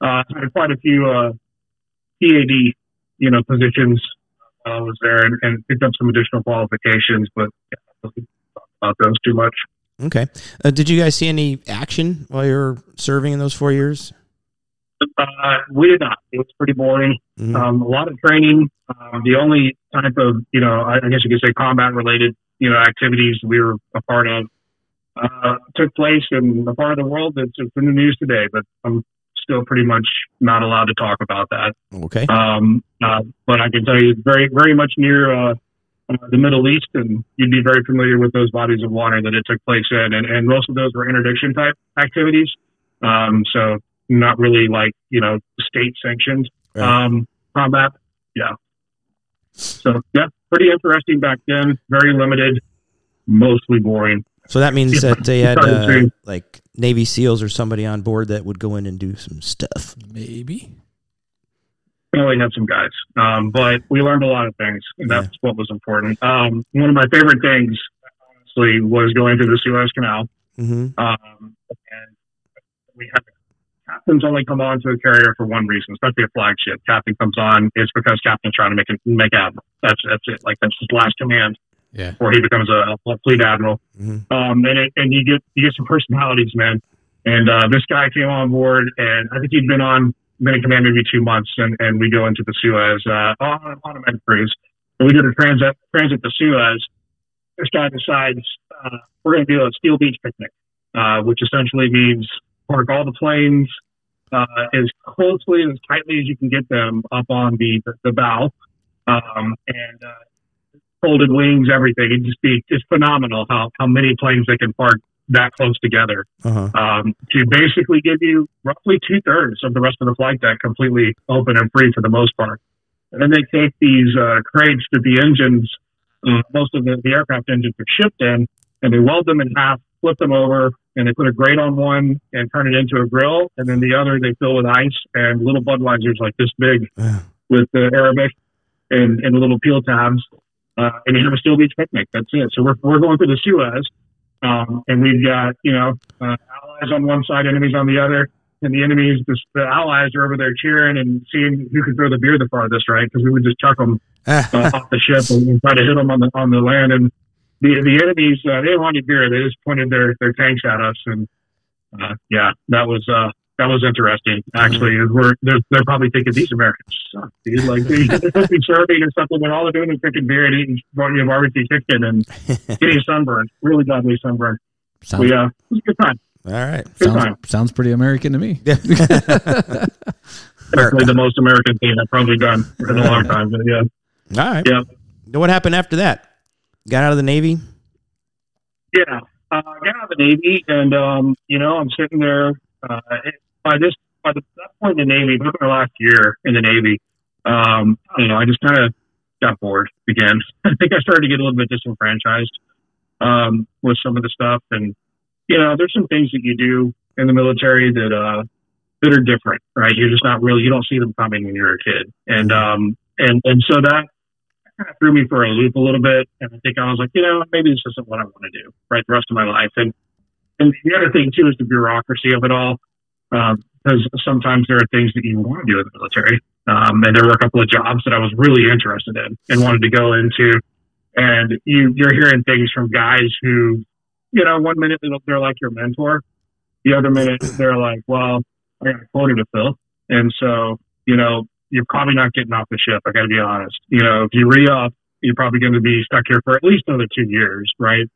Uh, had quite a few uh, PAD, you know, positions while I was there, and, and picked up some additional qualifications. But yeah, about those too much. Okay. Uh, did you guys see any action while you were serving in those four years? Uh, we did not. It was pretty boring. Mhm. Um, a lot of training. Um, the only type of, you know, I guess you could say combat related, you know, activities we were a part of uh, took place in a part of the world that's in the news today, but I'm still pretty much not allowed to talk about that. Okay. Um, uh, but I can tell you, it's very, very much near uh, uh, the Middle East, and you'd be very familiar with those bodies of water that it took place in, and, and most of those were interdiction type activities. Um, so not really like you know state sanctioned Right. um, combat. Yeah. So yeah, pretty interesting back then. Very limited, mostly boring. So that means Yeah, that they had uh, like Navy SEALs or somebody on board that would go in and do some stuff. Maybe. We only had some guys, um, but we learned a lot of things, and that's what was important. Um, one of my favorite things, honestly, was going through the Suez Canal. hmm Um, and we have captains only come on to a carrier for one reason, especially a flagship. Captain comes on, it's because captain's trying to make it make admiral. That's that's it. Like that's his last command Yeah. before he becomes a, a fleet admiral. Mhm. Um, and it, and you get you get some personalities, man. And uh, this guy came on board, and I think he'd been on been in command maybe two months, and, and we go into the Suez uh, on, on a med cruise. And we do the transit transit the Suez. This guy decides uh, we're going to do a steel beach picnic, uh, which essentially means park all the planes uh, as closely and as tightly as you can get them up on the the, the bow, um, and uh, folded wings, everything. It'd just be just phenomenal how how many planes they can park that close together Uh-huh. um, to basically give you roughly two thirds of the rest of the flight deck completely open and free for the most part. And then they take these uh, crates that the engines, uh, most of the, the aircraft engines are shipped in, and they weld them in half, flip them over, and they put a grate on one and turn it into a grill, and then the other they fill with ice and little Budweisers like this big with the Arabic and, and little peel tabs. Uh, and you have a steel beach picnic. That's it. So we're, we're going through the Suez, um, and we've got, you know, uh, allies on one side, enemies on the other. And the enemies, the, the allies are over there cheering and seeing who can throw the beer the farthest, right? Because we would just chuck them <laughs> uh, off the ship and try to hit them on the on the land. And the the enemies uh, they didn't want any beer. They just pointed their their tanks at us, and uh, yeah, that was uh, that was interesting. Actually, Mm-hmm. we're they're, they're probably thinking these Americans suck, dude. Like they <laughs> they supposed to be serving or something, and all they're doing is drinking beer and eating you know, barbecue chicken and <laughs> getting sunburned, really godly sunburn. Sounds, We uh, it was a good time. All right. Good time. sounds, sounds pretty American to me. <laughs> Definitely the most American thing I've probably done in a long time. But yeah, All right. yeah. Then What happened after that? Got out of the Navy? Yeah, uh, got out of the Navy, and um, you know, I'm sitting there. Uh, it- by this, by the, that point in the Navy, the last year in the Navy, um, I don't know. I just kind of got bored again. <laughs> I think I started to get a little bit disenfranchised um, with some of the stuff, and you know, there's some things that you do in the military that uh, that are different, right? You're just not really, you don't see them coming when you're a kid, and um, and and so that kind of threw me for a loop a little bit. And I think I was like, you know, maybe this isn't what I want to do, right, the rest of my life. And and the other thing too is the bureaucracy of it all, because sometimes there are things that you want to do in the military. Um, and there were a couple of jobs that I was really interested in and wanted to go into. And you you're hearing things from guys who, you know, one minute they're- they're like your mentor, the other minute <clears throat> they're like, well, I got a quota to fill, and so you know you're probably not getting off the ship. I got to be honest. You know, if you re up, you're probably going to be stuck here for at least another two years, right?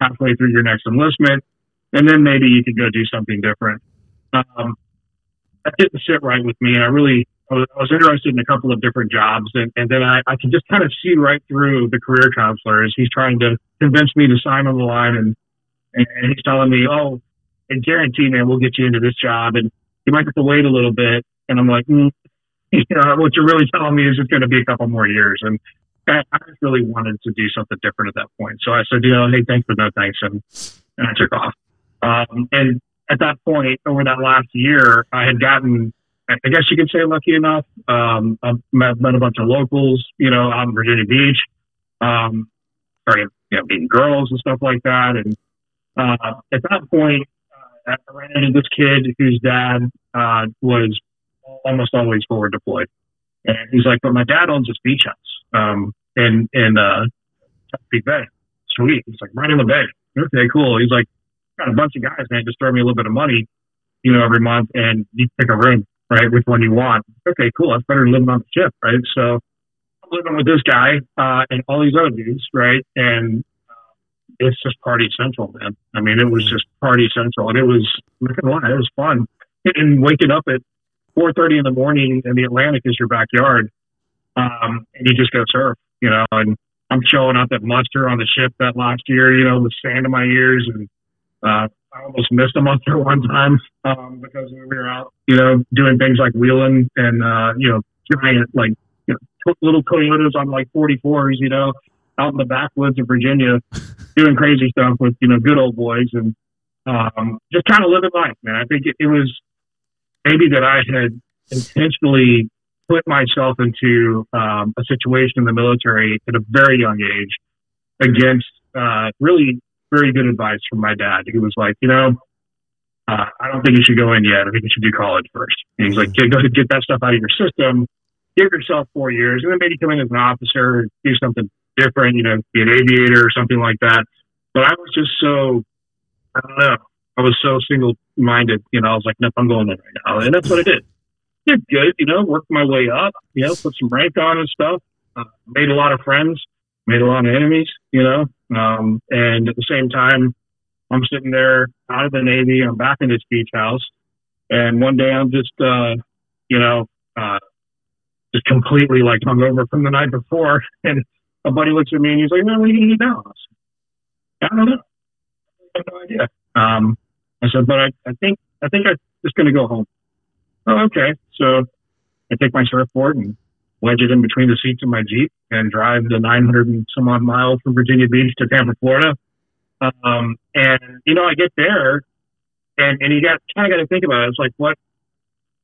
Halfway through your next enlistment, and then maybe you could go do something different. Um, that didn't sit right with me, and I really I was, I was interested in a couple of different jobs, and, and then I, I could just kind of see right through the career counselor as he's trying to convince me to sign on the line, and and, he's telling me, oh, and guarantee, man, we'll get you into this job, and you might have to wait a little bit, and I'm like, mm, <laughs> you know, what you're really telling me is it's going to be a couple more years, and I, I just really wanted to do something different at that point. So I said, you know, hey, thanks but no thanks, and, and I took off. Um, and at that point, over that last year, I had gotten, I guess you could say, lucky enough. Um, I met, a bunch of locals, you know, out in Virginia Beach. Um, started, you know, meeting girls and stuff like that. And uh, at that point, uh, I ran into this kid whose dad uh, was almost always forward deployed. And he's like, but my dad owns this beach house um, in in uh, Chesapeake Bay. Sweet. He's like, right in the bay. Okay, cool. He's like, got a bunch of guys, man. Just throw me a little bit of money, you know, every month, and you pick a room, right? Which one you want. Okay, cool. That's better than living on the ship, right? So I'm living with this guy uh, and all these other dudes, right? And uh, it's just party central, man. I mean, it was just party central, and it was I'm not gonna lie, it was fun. And waking up at 4:30 in the morning and the Atlantic is your backyard, um, and you just go surf, you know. And I'm showing up at muster on the ship that last year, you know, with sand in my ears, and uh, I almost missed a <laughs> muster one time um, because we were out, you know, doing things like wheeling and uh, you know, giant like you know, little Toyotas on like 44s, you know, out in the backwoods of Virginia, <laughs> doing crazy stuff with you know good old boys and um, just kind of living life, man. I think it, it was maybe that I had intentionally put myself into um, a situation in the military at a very young age against uh, really very good advice from my dad. He was like, you know, uh, I don't think you should go in yet. I think you should do college first. And he's like, get, go get that stuff out of your system, give yourself four years, and then maybe come in as an officer, do something different, you know, be an aviator or something like that. But I was just so, I don't know, I was so single minded, you know, I was like, nope, I'm going in right now. And that's what I did. Did good, you know, worked my way up, you know, put some rank on and stuff, uh, made a lot of friends, made a lot of enemies, you know, um, and at the same time, I'm sitting there out of the Navy, I'm back in this beach house, and one day I'm just, uh, you know, uh, just completely like hungover from the night before, <laughs> and a buddy looks at me and he's like, "Man, what are you gonna do now?" I said, I don't know. I have no idea. Um, I said, but I, I think I think I'm just going to go home. Oh, okay. So I take my surfboard and wedge it in between the seats of my Jeep and drive the 900 and some odd miles from Virginia Beach to Tampa, Florida. Um, and you know, I get there, and and you got kind of got to think about it. It's like what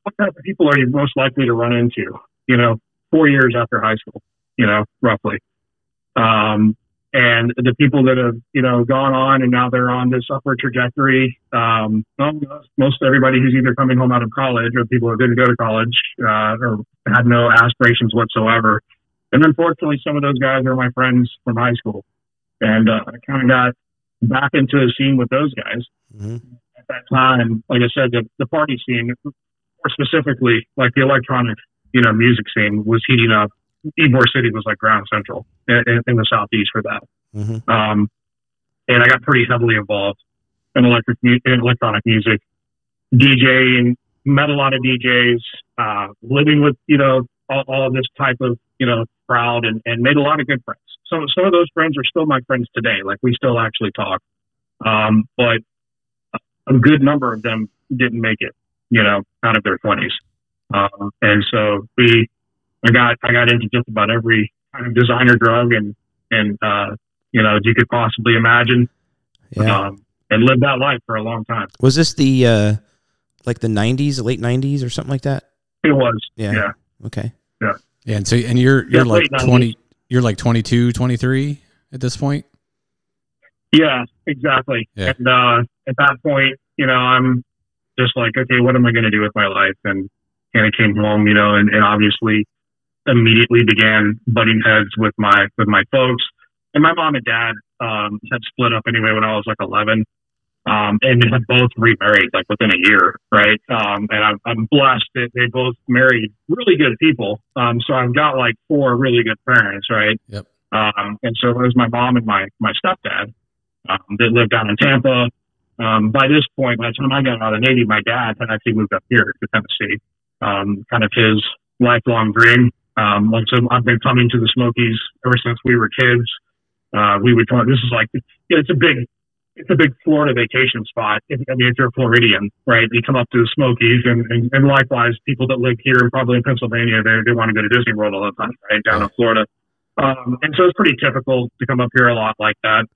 what type of people are you most likely to run into? You know, four years after high school. You know, roughly. Um, and the people that have you know gone on and now they're on this upward trajectory. Um, most, everybody who's either coming home out of college or people who didn't go to college uh, or had no aspirations whatsoever, And unfortunately, some of those guys are my friends from high school. And uh, I kind of got back into the scene with those guys. Mhm. At that time, like I said, the, the party scene, more specifically, like the electronic, you know, music scene was heating up. Ybor City was like Grand Central in, in, in the southeast for that. Mhm. Um, and I got pretty heavily involved in electric in electronic music, DJing, met a lot of DJs, uh, living with you know all, all of this type of you know crowd, and, and made a lot of good friends. Some some of those friends are still my friends today. Like we still actually talk, um, but a good number of them didn't make it, you know, out of their twenties, um, and so we, I got I got into just about every kind of designer drug and and uh, you know you could possibly imagine, Yeah. um, and lived that life for a long time. Was this the uh, like the '90s, late '90s, or something like that? It was, Yeah. yeah. Okay. Yeah, and so and you're you're Yeah, like 90s. 20 you're like 22, 23 at this point. Yeah, exactly. Yeah. And uh, at that point, you know, I'm just like, okay, what am I going to do with my life? And kind of came home, you know, and, and obviously immediately began butting heads with my with my folks. And my mom and dad um, had split up anyway when I was like 11, um, and they had both remarried like within a year, right? Um, and I'm, I'm blessed that they both married really good people. Um, so I've got like four really good parents, right? Yep. Um, and so it was my mom and my my stepdad um, that lived down in Tampa. Um, by this point, by the time I got out of the Navy, my dad had actually moved up here to Tennessee. Um, kind of his lifelong dream. Um, like so I've been coming to the Smokies ever since we were kids. Uh, we would come. This is like, it's a big, it's a big Florida vacation spot. If, I mean, if you're a Floridian, right? You come up to the Smokies, and, and, and likewise, people that live here probably in Pennsylvania, they they want to go to Disney World all the time, right? Down in Florida. Um, and so it's pretty typical to come up here a lot like that.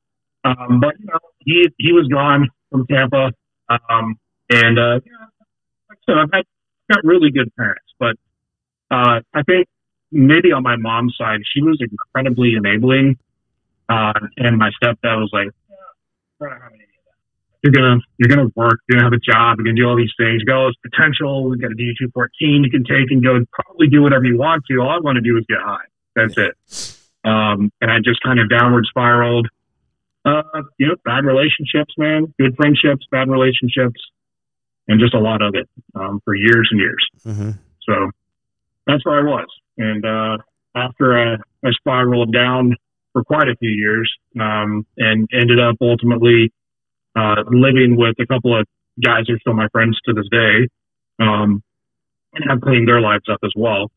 Um, but you know, he he was gone from Tampa, um, and uh, like I said, I've got, got really good parents, but uh, I think maybe on my mom's side, she was incredibly enabling, uh, and my stepdad was like, "Yeah, we're not having any of that. You're gonna you're gonna work, you're gonna have a job, you're gonna do all these things. You got all this potential. We got a D two fourteen you can take and go probably do whatever you want to. All I want to do is get high. That's it. Um, and I just kind of downward spiraled. Uh, you know, bad relationships, man. Good friendships, bad relationships, and just a lot of it um, for years and years. hmm So that's where I was. And uh, after I, I spiraled down for quite a few years um, and ended up ultimately uh, living with a couple of guys who are still my friends to this day um, and have cleaned their lives up as well.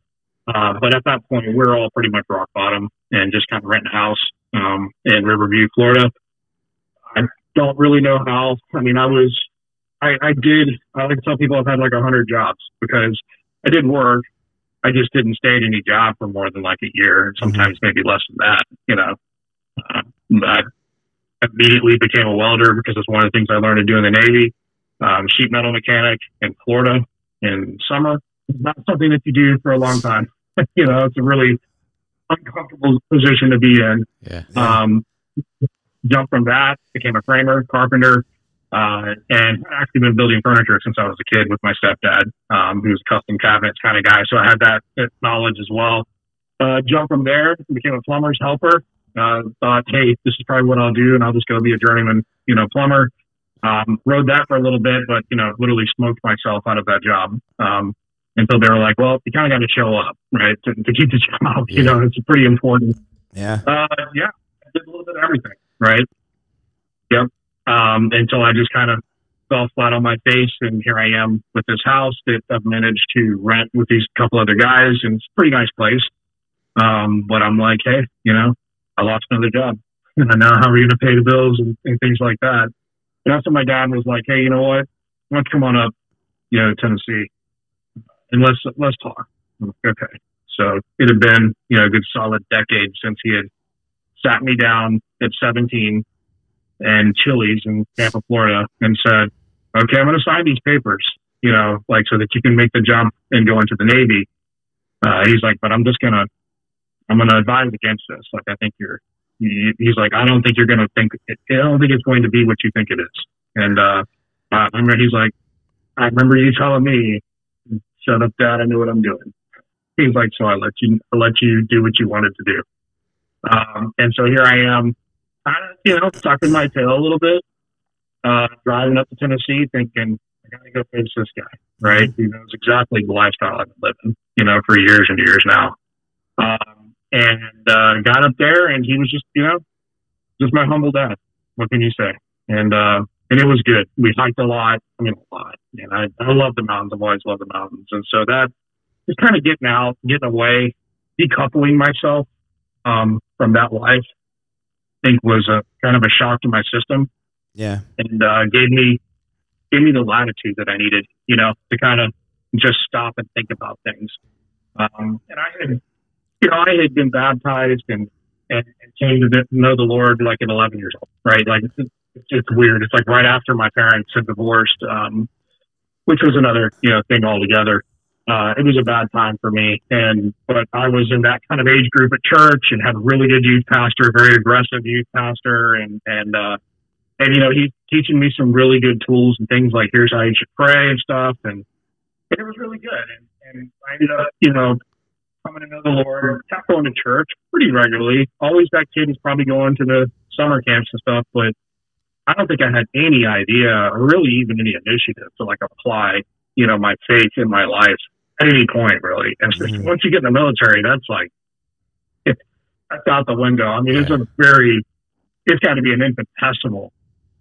Uh, but at that point, we're all pretty much rock bottom and just kind of renting a house um, in Riverview, Florida. I don't really know how. I mean, I was, I, I did, I like to tell people I've had like a hundred jobs because I did work. I just didn't stay at any job for more than like a year, and sometimes maybe less than that. You know, uh, I immediately became a welder because it's one of the things I learned to do in the Navy. Um, sheet metal mechanic in Florida in summer is not something that you do for a long time. <laughs> you know, it's a really uncomfortable position to be in. Yeah. Um, jumped from that, became a framer, carpenter, uh, and actually been building furniture since I was a kid with my stepdad, um, who's a custom cabinets kind of guy. So I had that, knowledge as well. Uh, jumped from there, became a plumber's helper. Uh, thought, hey, this is probably what I'll do, and I'll just go be a journeyman, you know, plumber. Um, rode that for a little bit, but you know, literally smoked myself out of that job. Um, until they were like, well, you kind of got to show up, right, to, to keep the <laughs> job. You know, it's pretty important. Yeah. Uh, yeah, I did a little bit of everything, right? Yep. Um, until I just kind of fell flat on my face, and here I am with this house that I've managed to rent with these couple other guys, and it's a pretty nice place. Um, but I'm like, hey, you know, I lost another job, <laughs> and now how are we going to pay the bills and, and things like that? And that's when my dad was like, hey, you know what? Why don't you come on up, you know, Tennessee, and let's let's talk. Like, Okay. So it had been, you know, a good solid decade since he had sat me down at 17 and Chili's in Tampa, Florida, and said, "Okay, I'm going to sign these papers, you know, like so that you can make the jump and go into the Navy." Uh, he's like, "But I'm just gonna, I'm gonna advise against this. Like, I think you're." He's like, "I don't think you're gonna think. I don't think it's going to be what you think it is." And uh, I remember he's like, "I remember you telling me, shut up, Dad. I know what I'm doing." He's like, so I let you I let you do what you wanted to do. Um, and so here I am, kind of, you know, tucking my tail a little bit, uh, driving up to Tennessee, thinking I got to go face this guy, right? He knows exactly the lifestyle I've been living, you know, for years and years now. Um, and uh, got up there, and he was just, you know, just my humble dad. What can you say? And uh, and it was good. We hiked a lot. I mean, a lot. And I, I love the mountains. I've always loved the mountains. And so that just kind of getting out, getting away, decoupling myself um, from that life, think was a kind of a shock to my system Yeah. and uh, gave me gave me the latitude that I needed, you know, to kind of just stop and think about things. Um, and I had, you know, I had been baptized and and, and came to know the Lord like at 11 years old, right? Like it's, it's, it's weird. It's like right after my parents had divorced, um, which was another you know thing altogether. Uh, it was a bad time for me, and but I was in that kind of age group at church and had a really good youth pastor, very aggressive youth pastor, and and uh, and you know he's teaching me some really good tools and things like here's how you should pray and stuff. And, and it was really good. And, and i ended up you know coming to know the lord kept going to church pretty regularly. Always that kid is probably going to the summer camps and stuff but i don't think i had any idea or really even any initiative to like apply you know my faith in my life at any point really Mhm. once you get in the military that's like that's out the window i mean it's a very it's got to be an infinitesimal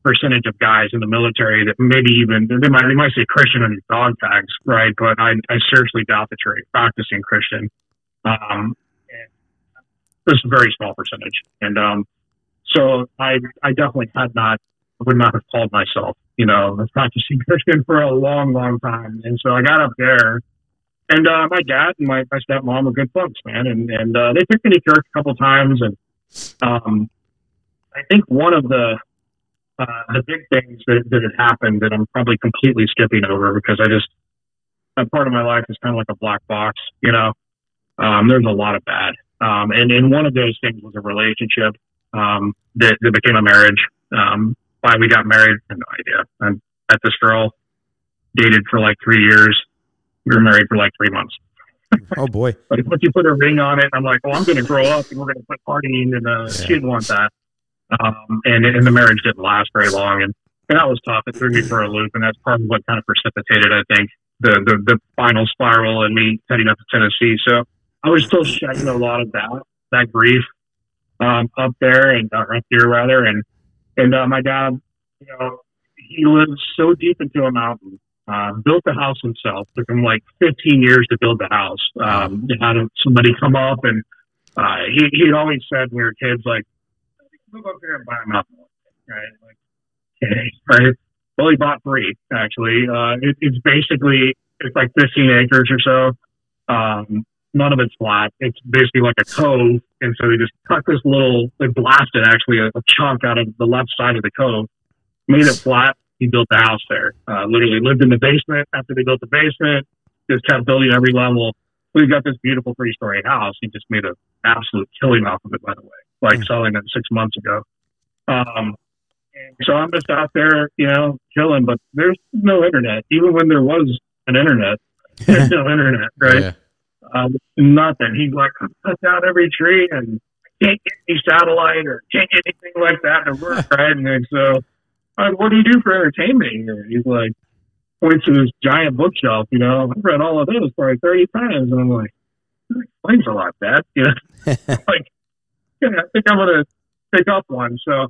percentage of guys in the military that maybe even they might they might say Christian on your dog tags, right? But I, I seriously doubt that you're a practicing Christian. Um, this is a very small percentage, and um, so I I definitely had not would not have called myself you know a practicing Christian for a long long time, and so I got up there. And uh, my dad and my, my stepmom were good folks, man, and and uh, they took me to church a couple times, and um, I think one of the uh, the big things that, that had happened that I'm probably completely skipping over because I just that part of my life is kind of like a black box, you know. Um, there's a lot of bad, um, and and one of those things was a relationship um, that, that became a marriage. Um, why we got married, I have no idea. I met this girl, dated for like three years. We were married for like three months. Oh boy. <laughs> But once you put a ring on it, I'm like, well, I'm going to grow up and we're going to put partying, and uh, she didn't want that. Um, and and the marriage didn't last very long, and, and that was tough. It threw me for a loop, and that's part of what kind of precipitated, I think, the the, the final spiral and me heading up to Tennessee. So I was still shedding a lot of that that grief um, up there and uh, up here rather, and and uh, my dad, you know, he lives so deep into a mountain. Uh, built the house himself. Took him like 15 years to build the house. Um, had somebody come up and uh, he he always said when we were kids like move up here and buy a mountain, right? Like, okay, <laughs> right? Well, he bought three actually. Uh, it, it's basically it's like 15 acres or so. Um, none of it's flat. It's basically like a cove, and so they just cut this little. They blasted actually a, a chunk out of the left side of the cove, made it flat. He built the house there. Uh, literally lived in the basement after they built the basement. Just kept building every level. We've got this beautiful three-story house. He just made an absolute killing off of it, by the way like selling it six months ago. Um, so I'm just out there, you know, chilling, but there's no internet. Even when there was an internet, <laughs> there's no internet, right? Yeah. Um, nothing. He's like, cut down every tree and can't get any satellite or can't get anything like that to work, <laughs> right? And then so, like, what do you do for entertainment here? He's like, points to this giant bookshelf, you know, I've read all of those probably 30 times. And I'm like, that explains a lot, Dad. <laughs> You know, <laughs> like, yeah, I think I'm gonna pick up one. So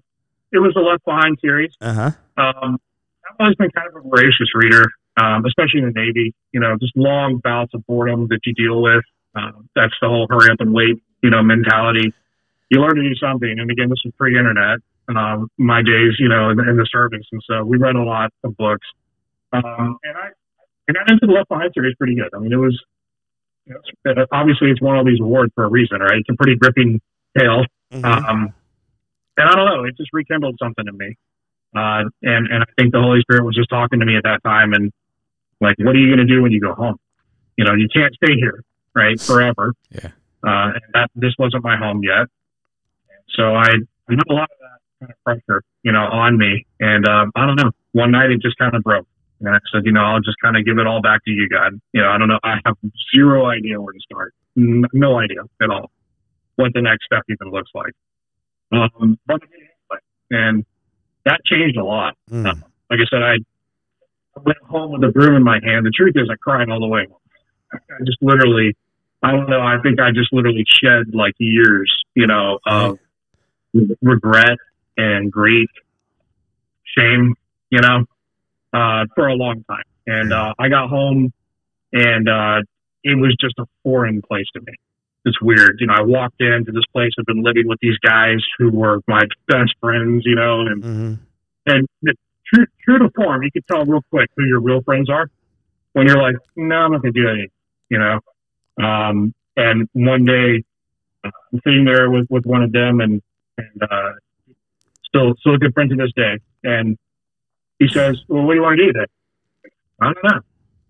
it was the Left Behind series. Uh huh. Um, I've always been kind of a voracious reader, um, especially in the Navy. You know, just long bouts of boredom that you deal with. Um, that's the whole hurry up and wait, you know, mentality. You learn to do something, and again, this is pre-internet. Um, my days, you know, in, in the service, and so we read a lot of books. Um, and I, I got into the Left Behind series pretty good. I mean, it was you know, it's- obviously it's one of these awards for a reason, right? It's a pretty gripping tale. Mhm. Um, and I don't know, it just rekindled something in me. Uh, and, and I think the Holy Spirit was just talking to me at that time and like, what are you going to do when you go home? You know, you can't stay here, right? <laughs> Forever. Yeah. Uh, and that, this wasn't my home yet. So I, I had a lot of that kind of pressure, you know, on me. And, um, I don't know, one night it just kind of broke. And I said, you know, I'll just kind of give it all back to you, God. You know, I don't know. I have zero idea where to start. No idea at all what the next step even looks like. Um, but, and that changed a lot. Mm. Uh, like I said, I went home with a broom in my hand. The truth is, I cried all the way. I just literally, I don't know. I think I just literally shed like years, you know, of regret and grief, shame, you know, uh, for a long time. And uh, I got home, and uh, it was just a foreign place to me. It's weird, you know. I walked into this place. I've been living with these guys who were my best friends, you know, and Mhm. and true, true to form, you can tell real quick who your real friends are when you're like, no, I'm not gonna do anything, you know. Um, and one day, uh, I'm sitting there with, with one of them, and and uh, still still a good friend to this day. And he says, "Well, what do you want to do today?" I don't know.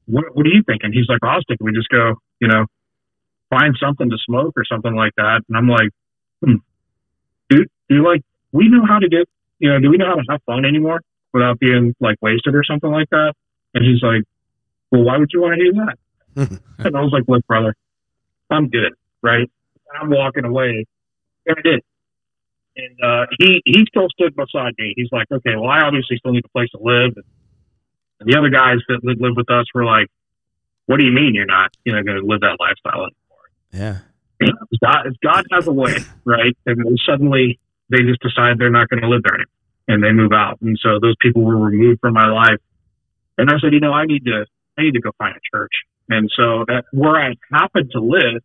What What are you thinking? He's like, well, "I was thinking we just go, you know, find something to smoke or something like that." And I'm like, hmm, "Dude, do you like we know how to get, you know, do we know how to have fun anymore without being like wasted or something like that?" And he's like, "Well, why would you want to do that?" <laughs> and I was like, "Look, brother, I'm good, right?" And I'm walking away, and I did. And uh, he he still stood beside me. He's like, "Okay, well, I obviously still need a place to live." And the other guys that live live with us were like, "What do you mean you're not, you know, going to live that lifestyle?" Anymore? Yeah. God, God has a way, right? And then suddenly they just decide they're not going to live there anymore, and they move out. And so those people were removed from my life. And I said, you know, I need to, I need to go find a church. And so that where I happened to live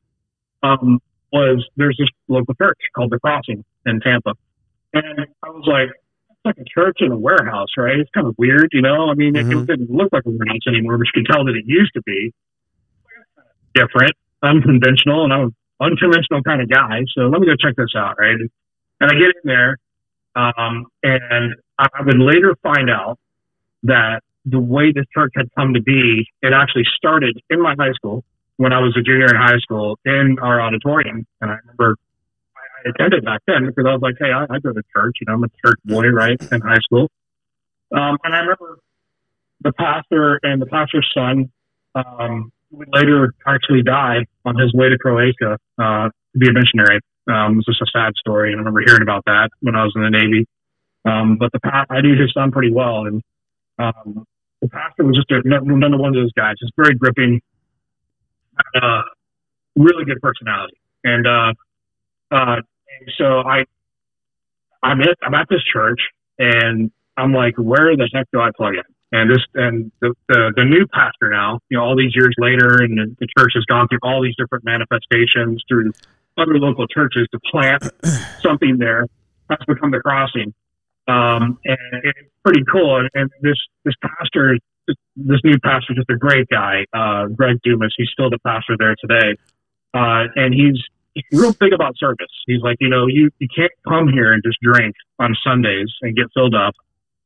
um, was there's this local church called the Crossing in Tampa, and I was like, it's like a church in a warehouse, right? It's kind of weird, you know. I mean, it, Mhm. it didn't look like a warehouse anymore, but you could tell that it used to be different, unconventional, and I'm an unconventional kind of guy. So let me go check this out, right? And I get in there, um, and I I would later find out that the way this church had come to be, it actually started in my high school when I was a junior in high school in our auditorium. And I remember I attended back then because I was like, hey, I, I go to church. You know, I'm a church boy, right, in high school. Um, and I remember the pastor and the pastor's son um, would later actually die on his way to Croatia uh, to be a missionary. Um, it was just a sad story, and I remember hearing about that when I was in the Navy. Um, but the pa- I knew his son pretty well, and um, the pastor was just another one of those guys, just very gripping, uh, really good personality, and uh, uh, and so I, I'm at I'm at this church, and I'm like, where the heck do I plug in? And this and the, the the new pastor now, you know, all these years later, and the, the church has gone through all these different manifestations through other local churches to plant <clears throat> something there. That's become the crossing, um, and it's pretty cool. And, and this this pastor, this new pastor, is just a great guy, uh, Greg Dumas. He's still the pastor there today, uh, and he's real big about service. He's like, you know, you you can't come here and just drink on Sundays and get filled up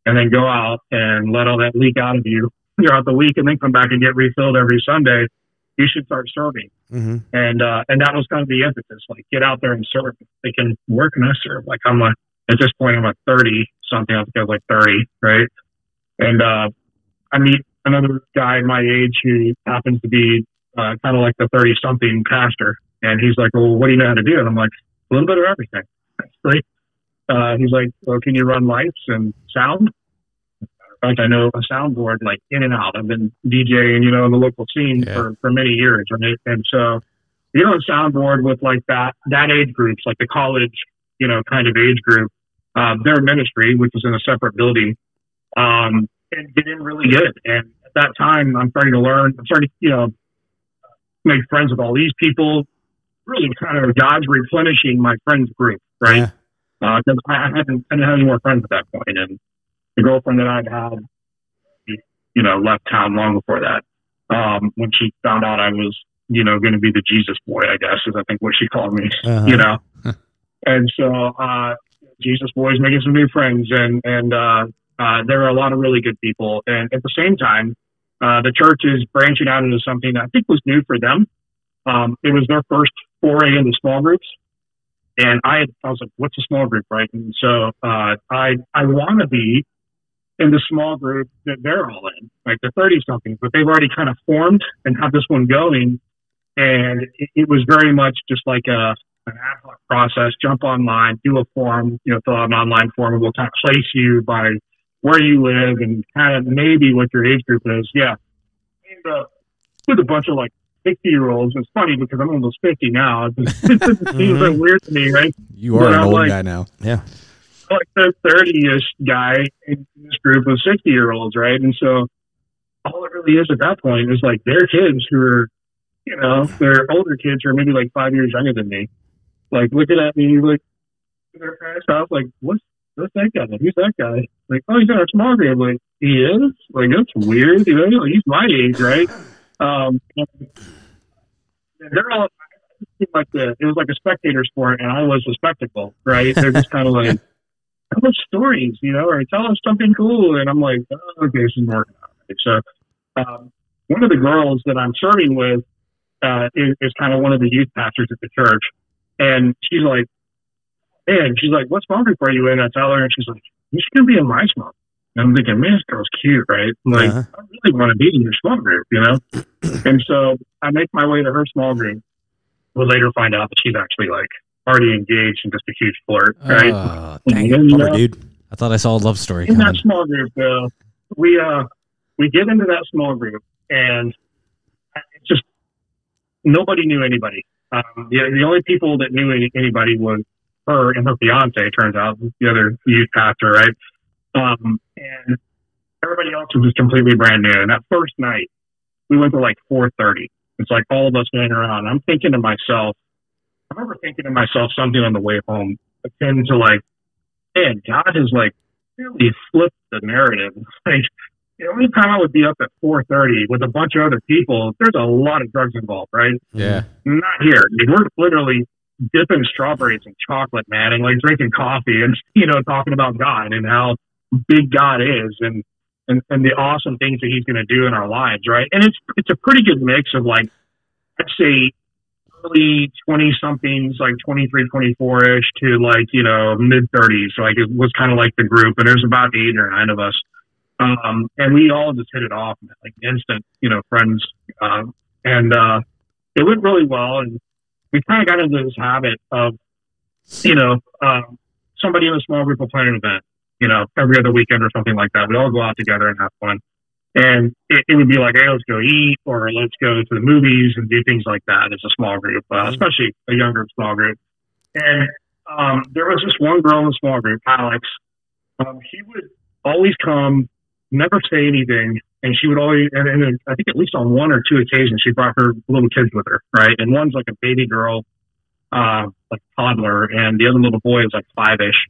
and then go out and let all that leak out of you <laughs> throughout the week and then come back and get refilled every Sunday. You should start serving. hmm And uh, and that was kind of the emphasis, like get out there and serve. They can, where can I serve? Like I'm like at this point I'm like thirty something, I think I was like thirty, right? And uh I meet another guy my age who happens to be uh, kind of like the thirty something pastor and he's like, Well, what do you know how to do? And I'm like, a little bit of everything. <laughs> Right? Uh he's like, Well, can you run lights and sound? In fact, I know a soundboard like in and out. I've been DJing, you know, in the local scene Yeah. for, for many years, right? And so, you know, a soundboard with like that that age groups, like the college, you know, kind of age group, uh, their ministry, which was in a separate building, um, and get in really good. And at that time, I'm starting to learn. I'm starting to, you know, make friends with all these people. Really, kind of God's replenishing my friends group, right? Yeah. because I, I hadn't I didn't have any more friends at that point, and the girlfriend that I'd had, you know, left town long before that. Um, when she found out I was, you know, going to be the Jesus boy, I guess is I think what she called me, Uh-huh. you know. and so, uh, Jesus boy's making some new friends, and and uh, uh, there are a lot of really good people, and at the same time, uh, the church is branching out into something that I think was new for them. Um, it was their first foray into small groups. And I, I was like, what's a small group, right? And so uh, I, I want to be in the small group that they're all in, like the 30 somethings, but they've already kind of formed and have this one going. And it, it was very much just like a, an ad hoc process. Jump online, do a form, you know, fill out an online form, and we'll kind of place you by where you live and kind of maybe what your age group is. Yeah. And, uh, with a bunch of like 60 year olds. It's funny because I'm almost 50 now. It just <laughs> it doesn't seem so weird to me, right? You are But an I'm old like- guy now. Yeah. Like the 30 ish guy in this group of 60 year olds, right? And so all it really is at that point is like their kids who are, you know, their older kids who are maybe like five years younger than me, like looking at me like their parents' house, like, what's what's that guy? Who's that guy? Like, oh, he's in our small group. Like, he is? Like, that's weird. You know, he's my age, right? <laughs> Um, and they're all like the it was like a spectator sport, and I was a spectacle, right? They're just kind of like, <laughs> tell us stories, you know, or tell us something cool, and I'm like, oh, okay, this is working out. Right? So, um, one of the girls that I'm serving with uh, is, is kind of one of the youth pastors at the church, and she's like, man, she's like, what small group are you in? I tell her, and she's like, you should be in my small. And I'm thinking, man, this girl's cute, right? I'm like, Uh-huh. I really want to be in your small group, you know? <clears throat> and so I make my way to her small group. We'll later find out that she's actually like already engaged and just a huge flirt, right? Oh, And dang it. Bummer, uh, dude. I thought I saw a love story in that small group, though, we uh we get into that small group, and it's just nobody knew anybody. Um, the, the only people that knew any, anybody was her and her fiance. it Turns out the other youth pastor, right? Um, and everybody else was just completely brand new. And that first night, we went to like 4:30. It's like all of us hanging around. I'm thinking to myself. I remember thinking to myself something on the way home, akin to like, man, God has like really flipped the narrative. <laughs> Like the only time I would be up at 4:30 with a bunch of other people, there's a lot of drugs involved, right? Yeah. Not here. I mean, we're literally dipping strawberries in chocolate, man, and like drinking coffee and <laughs> you know talking about God and how big God is and and, and the awesome things that He's going to do in our lives, right? And it's it's a pretty good mix of like I'd say early 20 somethings, like 23, 24 ish to like, you know, mid 30s. Like it was kind of like the group, and there's about eight or nine of us. Um, and we all just hit it off, like instant, you know, friends. Um, and, uh, it went really well. And we kind of got into this habit of, you know, um, somebody in a small group will plan an event, you know, every other weekend or something like that. We all go out together and have fun. And it, it would be like, hey, let's go eat or let's go to the movies and do things like that as a small group, uh, especially a younger small group. And um, there was this one girl in the small group, Alex. Um, she would always come, never say anything, and she would always, and, and I think at least on one or two occasions, she brought her little kids with her, right? And one's like a baby girl, uh, like toddler, and the other little boy is like five ish.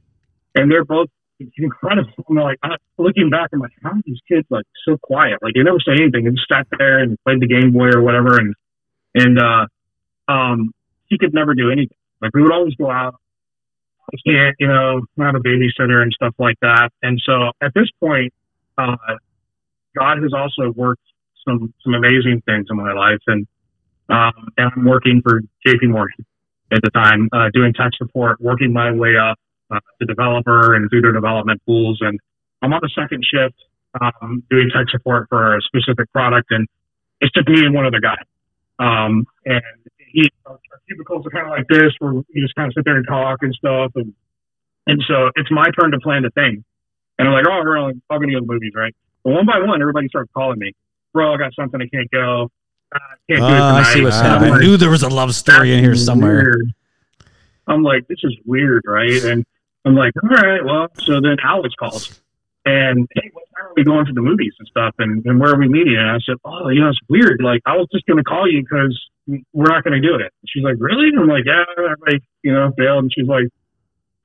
And they're both incredible. I'm like, I, looking back, I'm like, how are these kids like so quiet? Like they never say anything. They just sat there and played the Game Boy or whatever. And, and, uh, um, he could never do anything. Like we would always go out. I can't, you know, have a babysitter and stuff like that. And so at this point, uh, God has also worked some, some amazing things in my life. And, um, and I'm working for JP Morgan at the time, uh, doing tech support, working my way up uh, the developer and through their development tools. And I'm on the second shift, um, doing tech support for a specific product. And it's just me and one other guy. Um, and he, our cubicles are kind of like this, where we just kind of sit there and talk and stuff. And, and so it's my turn to plan the thing. And I'm like, oh, we're all, all going to go to the movies, right? But one by one, everybody starts calling me, bro, I got something I can't go. I can't do it Ah, I see what's And I'm I knew there was a love story in here somewhere. weird. I'm like, this is weird, right? And I'm like, all right, well, so then Alex calls and hey, what time are we going to the movies and stuff? And, and where are we meeting? And I said, oh, you know, it's weird. Like, I was just going to call you because we're not going to do it. She's like, really? I'm like, yeah, everybody, you know, bailed. And she's like,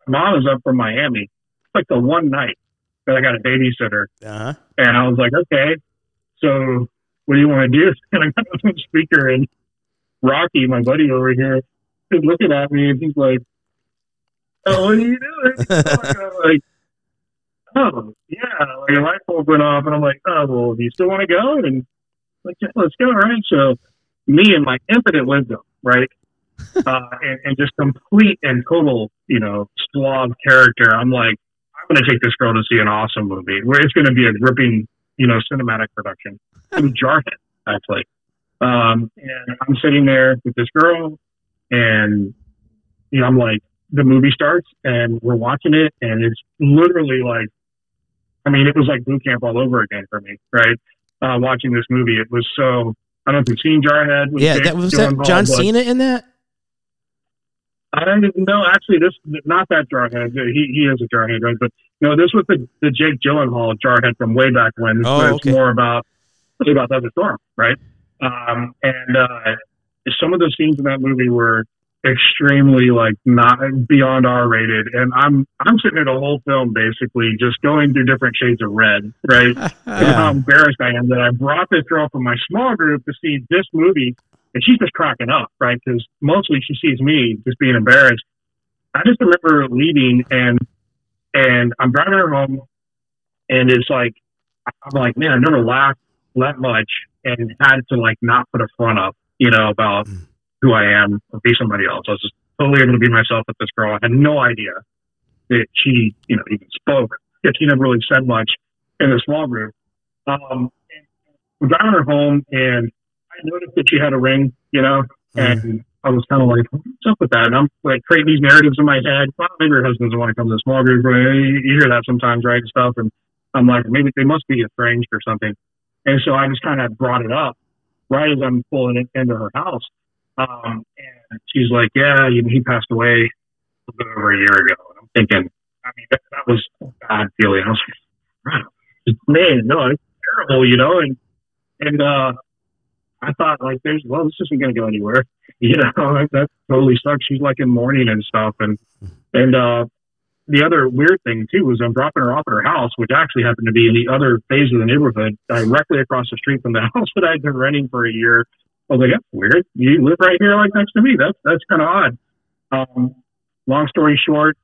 my mom is up from Miami. It's like the one night that I got a babysitter. Uh-huh. And I was like, okay, so what do you want to do? <laughs> And I got on the speaker and Rocky, my buddy over here, is looking at me and he's like, what are you doing? I'm like, oh, yeah. Like a light bulb went off and I'm like, oh, well, do you still want to go? And like, yeah, let's go, right? So me and my infinite wisdom, right? <laughs> uh, and, and just complete and total, you know, suave character. I'm like, I'm going to take this girl to see an awesome movie where it's going to be a gripping, you know, cinematic production. <laughs> Was Jarhead, actually. Um, and I'm sitting there with this girl, and you know, I'm like, the movie starts, and we're watching it, and it's literally like, I mean, it was like boot camp all over again for me, right? Uh, watching this movie, it was so. I don't know if you've seen Jarhead. with Yeah, Jake that was that John Cena in that. I don't even know. Actually, this not that Jarhead. He he is a Jarhead, right? But no, this was the the Jake Gyllenhaal Jarhead from way back when. Oh, but it's okay. more about about Desert Storm, right? Um, and uh, some of the scenes in that movie were extremely like not beyond R rated, and I'm I'm sitting there a whole film basically just going through different shades of red, right? <laughs> and how embarrassed I am that I brought this girl from my small group to see this movie, and she's just cracking up, right? Because mostly she sees me just being embarrassed. I just remember leaving, and and I'm driving her home, and it's like I'm like, man, I never laughed that much, and had to like not put a front up, you know, about mm. Who I am or be somebody else. I was just totally able to be myself with this girl. I had no idea that she, you know, even spoke. Yet she never really said much in the small group. Um, we're driving her home, and I noticed that she had a ring, you know, and I was kind of like, what's up with that? And I'm like creating these narratives in my head. Well, maybe her husband doesn't want to come to the small group. You hear that sometimes, right? And stuff. And I'm like, maybe they must be estranged or something. And so I just kind of brought it up right as I'm pulling it into her house. Um, and she's like, yeah, he passed away a little bit over a year ago. And I'm thinking, I mean, that, that was a bad feeling. I was like, man, no, it's terrible, you know? And, and, uh, I thought like, there's, well, this isn't going to go anywhere. <laughs> You know, that, that totally sucks. She's like in mourning and stuff. And, and, uh, the other weird thing too was I'm dropping her off at her house, which actually happened to be in the other phase of the neighborhood, directly across the street from the <laughs> house that I'd been renting for a year. I was like, that's weird. You live right here, like next to me. That's that's kind of odd. Um, long story short,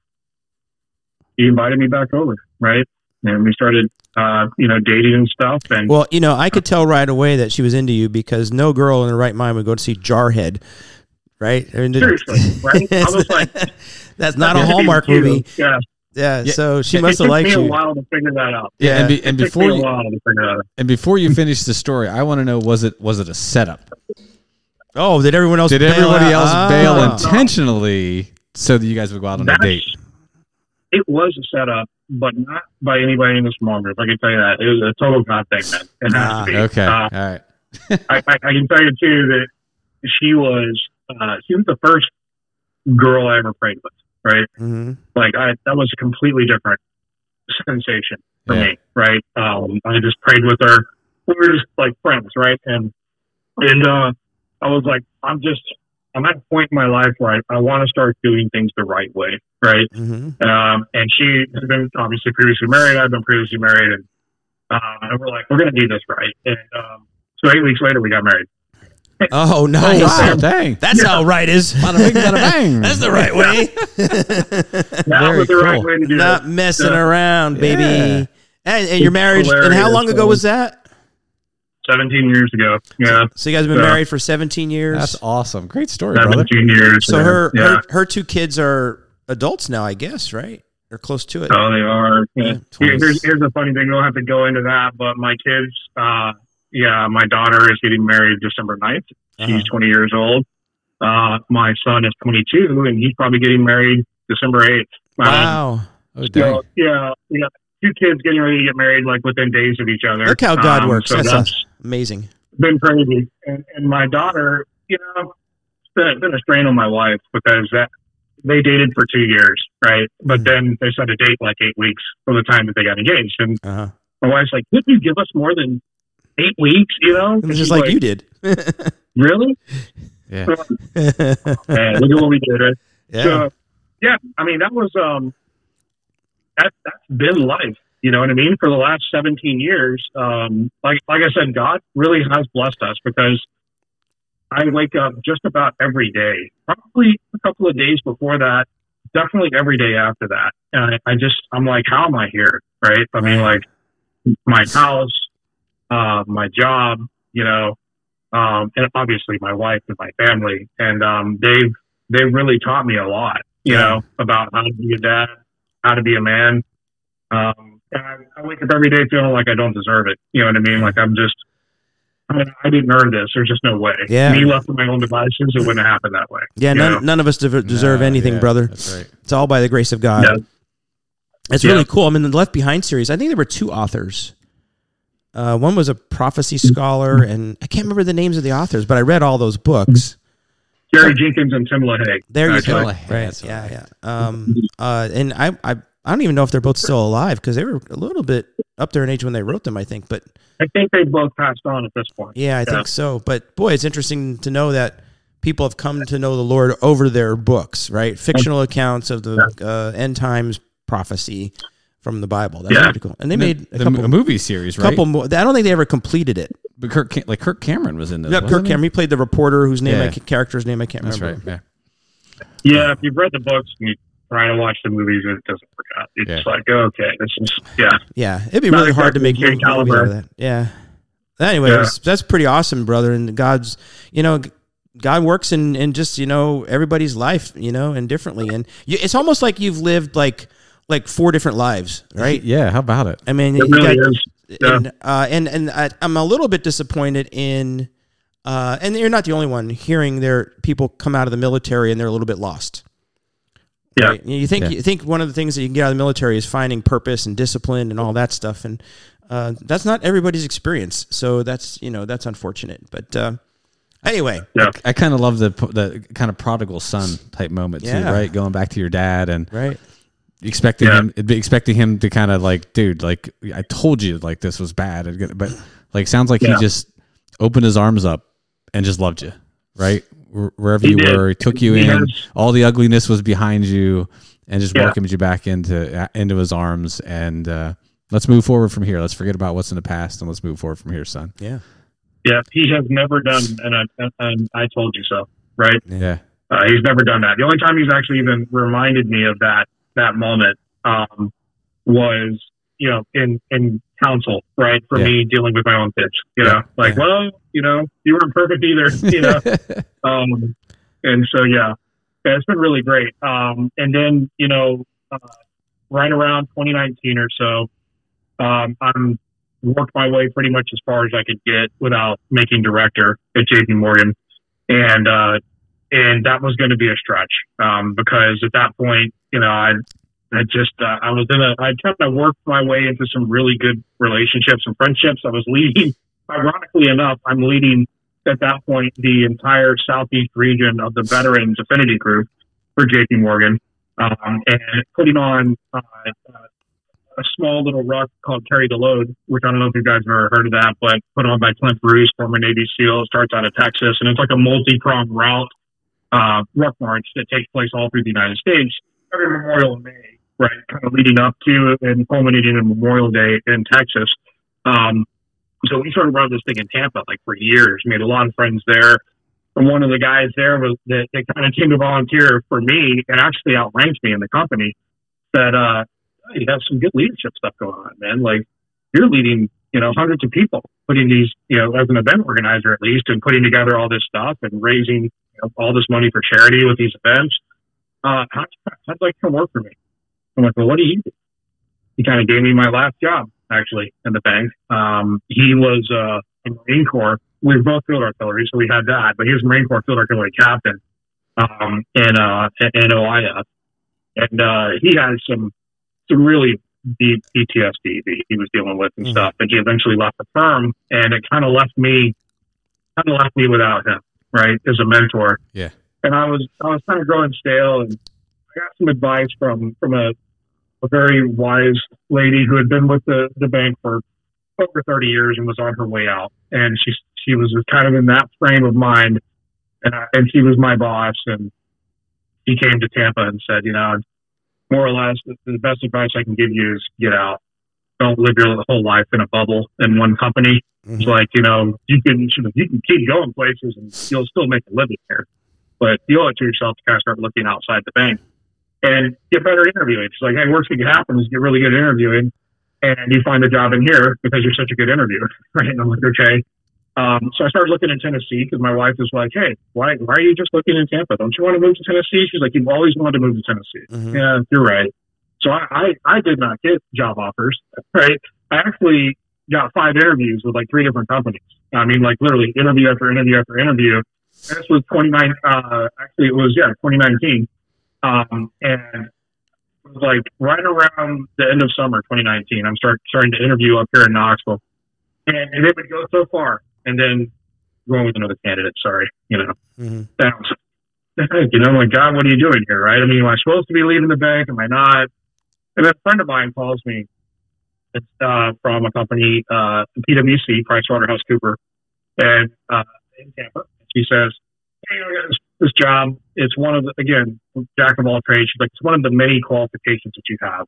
he invited me back over, right? And we started, uh, you know, dating and stuff. And Well, you know, I could tell right away that she was into you because no girl in her right mind would go to see Jarhead, right? I mean, seriously, right? I was like, <laughs> that's not a Hallmark movie. Yeah, Yeah, Yeah. so she It must it have took liked me a you. while to figure that out. Yeah, and, be, and it before took me you a while to figure that out. and before you finish the story, I want to know was it was it a setup? Oh, did everyone else? Did bail everybody out? else bail Ah. intentionally so that you guys would go out on a date? it was a setup, but not by anybody in the small group. I can tell you that it was a total God thing, man. It has Ah, to be. Okay, Uh, all right. I, I, I can tell you too that she was uh, she was the first girl I ever prayed with. Right, Mhm. like I that was a completely different sensation for Yeah. me. Right, um, I just prayed with her. We were just like friends, right? And and uh, I was like, I'm just I'm at a point in my life where I, I want to start doing things the right way. Right. Mhm. Um, and she had been obviously previously married. I've been previously married, and um, and we're like, we're going to do this right. And um, so eight weeks later, we got married. Oh, nice. wow, dang! That's how right is. <laughs> Bada bing, bada bang. That's the right way. <laughs> That Very was the right way to do Not it. messing Yeah. around, baby. Yeah. And, and your marriage. And how long ago was that? Seventeen years ago. Yeah, So you guys have been Yeah. married for 17 years. That's awesome. Great story, brother. seventeen years. so yeah. her, yeah. her her two kids are adults now, I guess, right? They're close to it. Oh, they are. Yeah. Yeah, Here- here's here's a funny thing. We don't have to go into that, but my kids. Uh, yeah, my daughter is getting married December 9th. She's Uh-huh. 20 years old. Uh, my son is 22, and he's probably getting married December 8th. Um, Wow. Oh, dang. So, yeah, got two kids getting ready to get married like within days of each other. Look how God Um, works. So That's that's Amazing. been crazy. And, and my daughter, you know, it's been, it's been a strain on my wife because that they dated for two years, right? But then they set a date like eight weeks from the time that they got engaged. And Uh-huh. my wife's like, "Couldn't you give us more than eight weeks?" You know, It's just she's like, you did. <laughs> Really? Yeah. Man, look at what we did. Right? yeah. So, yeah, I mean, that was um, that that's been life. You know what I mean? For the last 17 years, um, like like I said, God really has blessed us because I wake up just about every day. Probably a couple of days before that, definitely every day after that. And I, I just I'm like, how am I here? Right? I mean, like my house, uh, my job, you know, um, and obviously my wife and my family, and um, they've they've really taught me a lot, you Yeah. know, about how to be a dad, how to be a man, Um, and I, I wake up every day feeling like I don't deserve it. You know what I mean? Like I'm just, I, mean, I didn't earn this. There's just no way. Yeah. Me left with my own devices, it wouldn't happen that way. Yeah, none, know? none of us dev- deserve No, anything, yeah, brother. That's right. It's all by the grace of God. Yeah. It's Yeah. really cool. I mean, the Left Behind series, I think there were two authors. Uh, one was a prophecy scholar, and I can't remember the names of the authors, but I read all those books. Jerry Jenkins and Tim LaHaye. There you actually. go. Right. Right. That's Yeah, right. yeah. Um, uh, and I, I, I don't even know if they're both still alive because they were a little bit up there in age when they wrote them. I think, but I think they both passed on at this point. yeah, I Yeah. think so. But boy, it's interesting to know that people have come to know the Lord over their books, right? Fictional accounts of the uh, end times prophecy from the Bible. That's Yeah. pretty cool. And they made a the, couple, a movie series, right? couple more. I don't think they ever completed it. But Kirk, like Kirk Cameron was in this. Yeah, Kirk? Cameron. He played the reporter whose name I Yeah. ca- character's name I can't That's remember. right. Yeah. Yeah, if you've read the books and you try to watch the movies, it doesn't work out. It's Yeah. like, okay, this is, yeah. Yeah, it'd be Not really hard to make exactly movies Jay out of that. Yeah. Anyways, that's pretty awesome, brother. And God's, you know, God works in, in just you know everybody's life, you know, and differently. And you, it's almost like you've lived like like four different lives, right? Yeah. How about it? I mean, It really got- is. Yeah. and uh, and and I, I'm a little bit disappointed in, uh, and you're not the only one hearing there people come out of the military and they're a little bit lost. Yeah. Right? You think Yeah. you think one of the things that you can get out of the military is finding purpose and discipline and all that stuff, and uh, that's not everybody's experience. So that's you know that's unfortunate. But uh, anyway, Yeah. I kind of love the the kind of prodigal son type moment too, right? Going back to your dad and right? Expecting Yeah. him expecting him to kind of like dude like i told you like this was bad but like sounds like Yeah. he just opened his arms up and just loved you right wherever He you did. were he took you He in has- all the ugliness was behind you and just Yeah. welcomed you back into into his arms and uh let's move forward from here let's forget about what's in the past and let's move forward from here son Yeah, Yeah, he has never done, and I, and I told you so, right? yeah Uh, he's never done that. The only time he's actually even reminded me of that that moment um, was, you know, in in counsel, right? For Yeah. me dealing with my own kids, you Yeah, know, like, yeah. well, you know, you weren't perfect either, <laughs> you know. <laughs> um, and so yeah, yeah, it's been really great. Um, and then you know, uh, right around 2019 or so, um, I'm worked my way pretty much as far as I could get without making director at JP Morgan, and uh, and that was going to be a stretch um, because at that point, you know, I I just uh, I was in a I kind of worked my way into some really good relationships and friendships. I was leading, <laughs> ironically enough, I'm leading at that point the entire southeast region of the veterans affinity group for JP Morgan, um, and putting on uh, a small little ruck called Carry the Load, which I don't know if you guys have ever heard of that, but put on by Clint Bruce, former Navy SEAL, starts out of Texas, and it's like a multi-pronged route uh, ruck march that takes place all through the United States every Memorial in May, right? Kind of leading up to and culminating in Memorial Day in Texas. Um, so we sort of run this thing in Tampa like for years, made a lot of friends there. And one of the guys there was that, that kind of came to volunteer for me and actually outranked me in the company said, uh, you have some good leadership stuff going on, man. Like you're leading, you know, hundreds of people, putting these, you know, as an event organizer at least, and putting together all this stuff and raising you know, all this money for charity with these events. Uh, how, how'd like come work for me? I'm like, well, what do you do? He kind of gave me my last job actually in the bank. Um, he was uh, a Marine Corps. We were both field artillery, so we had that. But he was Marine Corps field artillery captain um, in uh, in OIF, and uh, he had some some really deep PTSD that he was dealing with and Mhm. stuff. And he eventually left the firm, and it kind of left me kind of left me without him, right, as a mentor. Yeah. And I was I was kind of growing stale, and I got some advice from from a a very wise lady who had been with the, the bank for over 30 years and was on her way out. And she, she was kind of in that frame of mind. And, I, and she was my boss. And he came to Tampa and said, you know, more or less, the, the best advice I can give you is get out. Don't live your whole life in a bubble in one company. Mm-hmm. It's like, you know, you can, you can keep going places and you'll still make a living here, but you owe it to yourself to kind of start looking outside the bank and get better interviewing. It's like, hey, worst thing can happen is get really good interviewing, and you find a job in here because you're such a good interviewer, <laughs> right? And I'm like, okay. Um, so I started looking in Tennessee because my wife was like, hey, why why are you just looking in Tampa? Don't you want to move to Tennessee? She's like, you've always wanted to move to Tennessee. Mhm. Yeah, you're right. So I, I, I did not get job offers, <laughs> right? I actually got five interviews with like three different companies. I mean, like literally interview after interview after interview. This was 29, uh, actually it was, yeah, 2019. Um, and it was like right around the end of summer 2019, I'm start, starting to interview up here in Knoxville. And, and it would go so far. And then going with another candidate, sorry, you know. Mhm. That was, you know, I'm like, God, what are you doing here, right? I mean, am I supposed to be leaving the bank? Am I not? And a friend of mine calls me. It's uh, from a company, uh, PwC, PricewaterhouseCooper, and uh, in Tampa. She says, "Hey, this job. It's one of the again, jack of all trades. She's like, it's one of the many qualifications that you have.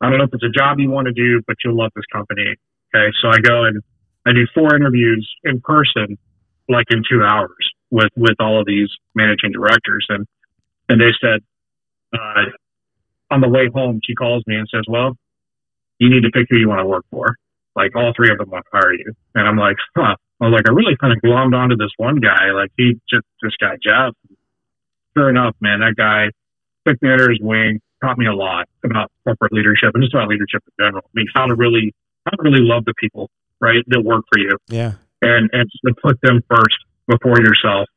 I don't know if it's a job you want to do, but you'll love this company. Okay, so I go and I do four interviews in person, like in two hours with with all of these managing directors, and and they said, uh, on the way home, she calls me and says, "Well, you need to pick who you want to work for. Like all three of them want to hire you." And I'm like, "Huh." I was like, I really kind of glommed onto this one guy. Like he just this guy Jeff. Sure enough, man, that guy took me under his wing, taught me a lot about corporate leadership and just about leadership in general. I mean, how to really how to really love the people, right, that work for you Yeah. and and to put them first before yourself.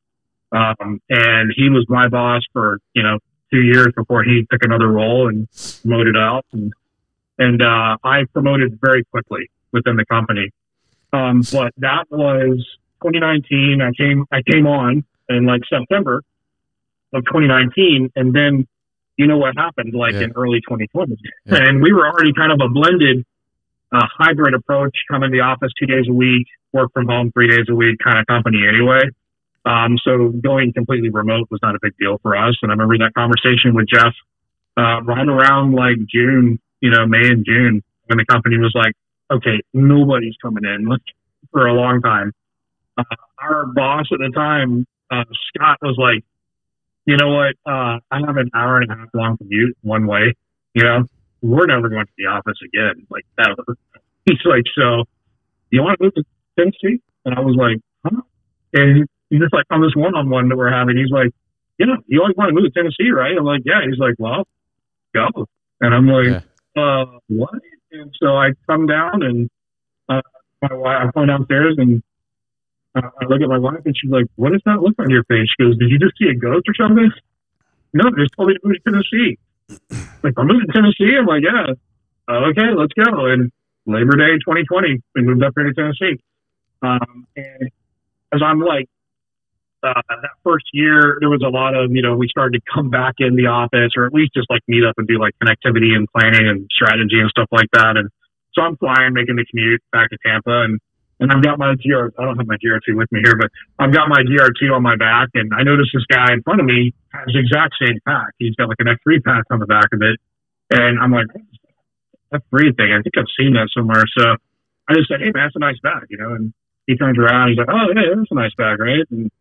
Um, and he was my boss for you know two years before he took another role and promoted out, and and uh, I promoted very quickly within the company. Um, but that was 2019. I came I came on in like September of 2019, and then you know what happened like Yeah. in early 2020, Yeah. and we were already kind of a blended uh, hybrid approach, come in the office two days a week, work from home three days a week kind of company anyway. Um, so going completely remote was not a big deal for us. And I remember that conversation with Jeff uh, right around like June, you know, May and June, when the company was like, okay, nobody's coming in for a long time. Uh, our boss at the time, uh, Scott, was like, you know what? Uh, I have an hour and a half long commute one way. You know, we're never going to the office again, like ever. <laughs> He's like, so you want to move to Tennessee? And I was like, huh? And he's just like on this one-on-one that we're having. He's like, you know, you always want to move to Tennessee, right? I'm like, yeah. He's like, well, go. And I'm like, uh, what? And so I come down and uh, my wife, I come downstairs and uh, I look at my wife and she's like, what does that look on your face? She goes, did you just see a ghost or something? No, they just told me to move to Tennessee. <clears throat> like, I'm moving to Tennessee? I'm like, yeah. Uh, okay, let's go. And Labor Day 2020, we moved up here to Tennessee. Um, and as I'm like, uh, that first year, there was a lot of, you know, we started to come back in the office or at least just like meet up and do like connectivity and planning and strategy and stuff like that. And so I'm flying, making the commute back to Tampa and, and I've got my GR, I don't have my GR2 with me here, but I've got my GR2 on my back and I noticed this guy in front of me has the exact same pack. He's got like an F3 pack on the back of it. And I'm like, F3 thing. I think I've seen that somewhere. So I just said, hey, man, that's a nice bag, you know, and he turns around. He's like, oh, yeah, that's a nice bag, right? And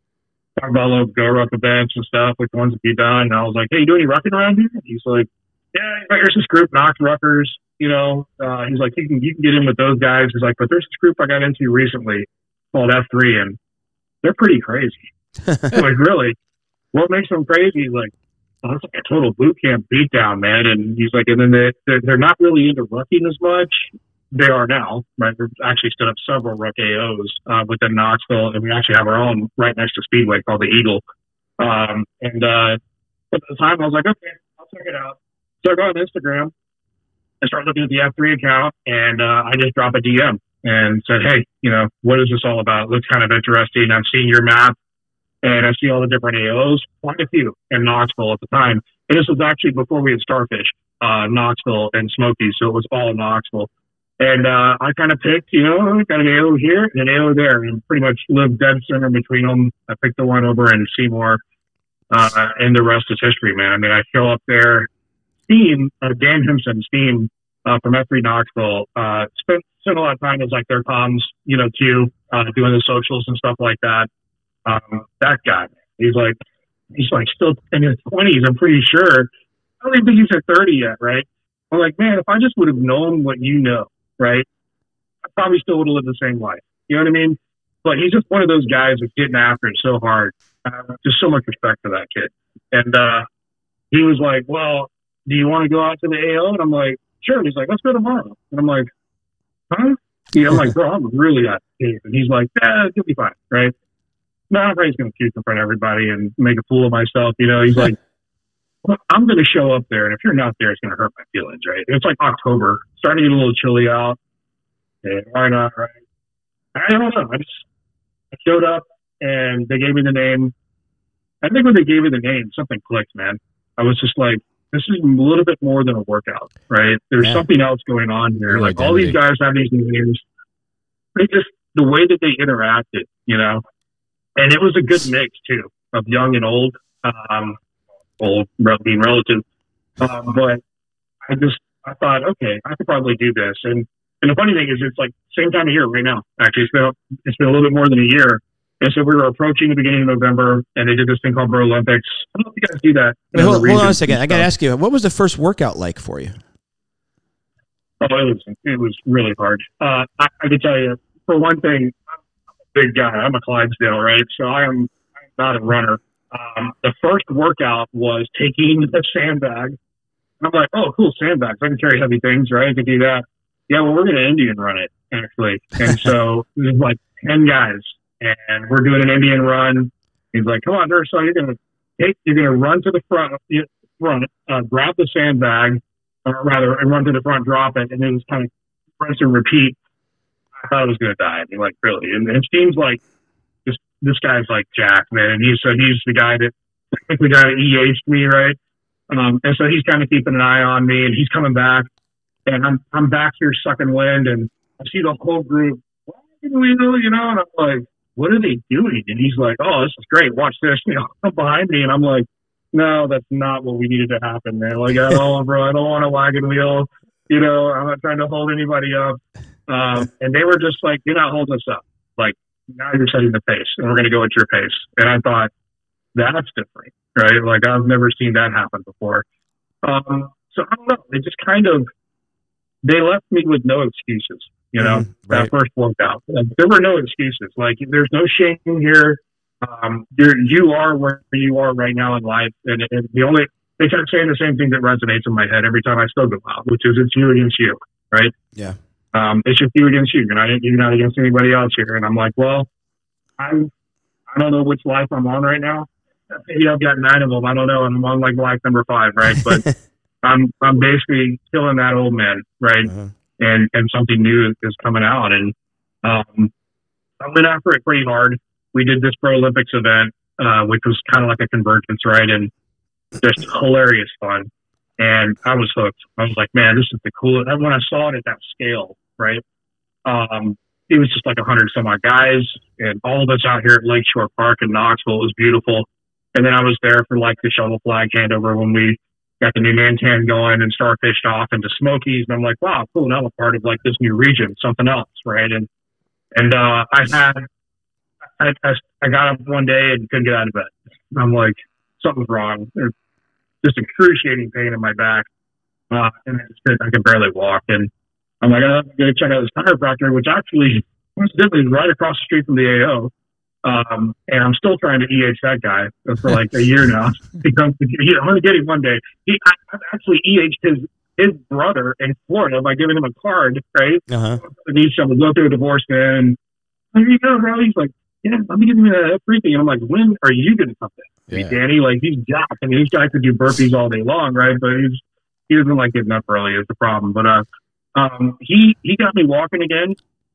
talk about little GORUCK events and stuff, which ones have you done? And I was like, hey, you do any rucking around here? And he's like, yeah, there's this group, Knox Ruckers, you know. Uh, he's like, you can, you can get in with those guys. He's like, but there's this group I got into recently called F3, and they're pretty crazy. I'm <laughs> like, really? What makes them crazy? He's like, oh, it's like a total boot camp beatdown, man. And he's like, and then they, they're, they're not really into rucking as much. They are now, right? We've actually stood up several ruck AOs uh, within Knoxville, and we actually have our own right next to Speedway called the Eagle. Um, and uh, at the time, I was like, okay, I'll check it out. So I go on Instagram and start looking at the F3 account, and uh, I just drop a DM and said, hey, you know, what is this all about? looks kind of interesting. I'm seeing your map, and I see all the different AOs, quite a few in Knoxville at the time. And this was actually before we had Starfish, uh, Knoxville and Smoky, so it was all in Knoxville. And uh, I kind of picked, you know, got an AO here and an AO there, and pretty much lived dead center between them. I picked the one over in Seymour, uh, and the rest is history, man. I mean, I show up there. Steam, uh, Dan Himson, Steam uh, from F3 Knoxville, uh, spent, spent a lot of time as like their comms, you know, too, uh, doing the socials and stuff like that. Um, that guy, he's like, he's like still in his 20s, I'm pretty sure. I don't even think he's at 30 yet, right? I'm like, man, if I just would have known what you know, right? I probably still would have lived the same life. You know what I mean? But he's just one of those guys that's getting after it so hard. Uh, just so much respect for that kid. And uh, he was like, well, do you want to go out to the AO? And I'm like, sure. And he's like, let's go tomorrow. And I'm like, huh? Yeah, I'm like, bro, I'm really out of shape. And he's like, yeah, you'll be fine, right? No, I'm afraid he's going to puke in front of everybody and make a fool of myself. You know, he's like, well, I'm going to show up there, and if you're not there, it's going to hurt my feelings, right? It's like October, starting to get a little chilly out. And why not, right? I don't know. I just I showed up, and they gave me the name. I think when they gave me the name, something clicked, man. I was just like, this is a little bit more than a workout, right? There's Yeah. something else going on here. Real like all these guys have these names. They just the way that they interacted, you know, and it was a good mix too of young and old. Um, old being relative, um, but I just I thought, okay, I could probably do this. And and the funny thing is, it's like same time of year right now. Actually, it's been it's been a little bit more than a year. And so we were approaching the beginning of November, and they did this thing called Bro Olympics. I don't know if you guys do that. Wait, hold, hold on a second. I got to ask you, what was the first workout like for you? Oh, it was it was really hard. Uh, I, I can tell you, for one thing, I'm a big guy. I'm a Clydesdale, right? So I am I'm not a runner. Um, the first workout was taking a sandbag. I'm like, oh, cool, sandbags. I can carry heavy things, right? I can do that. Yeah, well, we're going to Indian run it, actually. And so <laughs> there's like 10 guys, and we're doing an Indian run. He's like, come on, Durso, you're going to take, you're going to run to the front, you- front, uh, grab the sandbag, or rather, and run to the front, drop it, and then just kind of rinse and repeat. I thought I was going to die. I mean, like, really. And it seems like this, this guy's like Jack, man. And he's, so he's the guy that, I <laughs> think the guy that EH'd me, right? Um, and so he's kind of keeping an eye on me, and he's coming back, and I'm I'm back here sucking wind, and I see the whole group. We? You know, and I'm like, what are they doing? And he's like, oh, this is great. Watch this. <laughs> You know, come behind me, and I'm like, no, that's not what we needed to happen, man. Like, I don't, bro, I don't want a wagon wheel. You know, I'm not trying to hold anybody up. Um, and they were just like, you're not holding us up. Like, now you're setting the pace, and we're going to go at your pace. And I thought, that's different, right? Like I've never seen that happen before. Um, so I don't know. They just kind of they left me with no excuses. You know, Mhm, right. that first workout, Like, there were no excuses. Like there's no shame here. Um, you're, you are where you are right now in life, and, and the only they kept saying the same thing that resonates in my head every time I still go out, which is it's you against you, right? Yeah. Um, it's just you against you. You're not you're not against anybody else here. And I'm like, well, I'm I don't know which life I'm on right now. Maybe I've got nine of them. I don't know, I'm on like life number five, right? But <laughs> I'm I'm basically killing that old man, right? Uh-huh. And and something new is coming out, and um, I went after it pretty hard. We did this Bro Olympics event, uh, which was kind of like a convergence, right? And just hilarious fun. And I was hooked. I was like, man, this is the coolest. And when I saw it at that scale, right? Um, it was just like a hundred some odd guys and all of us out here at Lakeshore Park in Knoxville. It was beautiful. And then I was there for like the shovel flag handover when we got the new Mantan going and starfished off into Smokies. And I'm like, wow, cool. Now I'm part of like this new region, something else, right? And and uh, I had I, I I got up one day and couldn't get out of bed. I'm like, something's wrong. There's just excruciating pain in my back, uh, and I, just, couldn't- I can barely walk. And I'm like, I'm to check out this chiropractor, which actually coincidentally is right across the street from the AO. Um, and I'm still trying to EH that guy for like a year now. <laughs> He comes, he, I'm going to get him one day. He, I, I've actually EH'd his his brother in Florida by giving him a card, right? Uh-huh. needs someone to go through a divorce, man. Here you go, bro. He's like, yeah, let me give you a free thing. And I'm like, when are you getting something? Yeah. Danny, like he's jacked. I mean, this guy could do burpees all day long, right? But he's he doesn't like getting up early is the problem. But uh, um, he he got me walking again,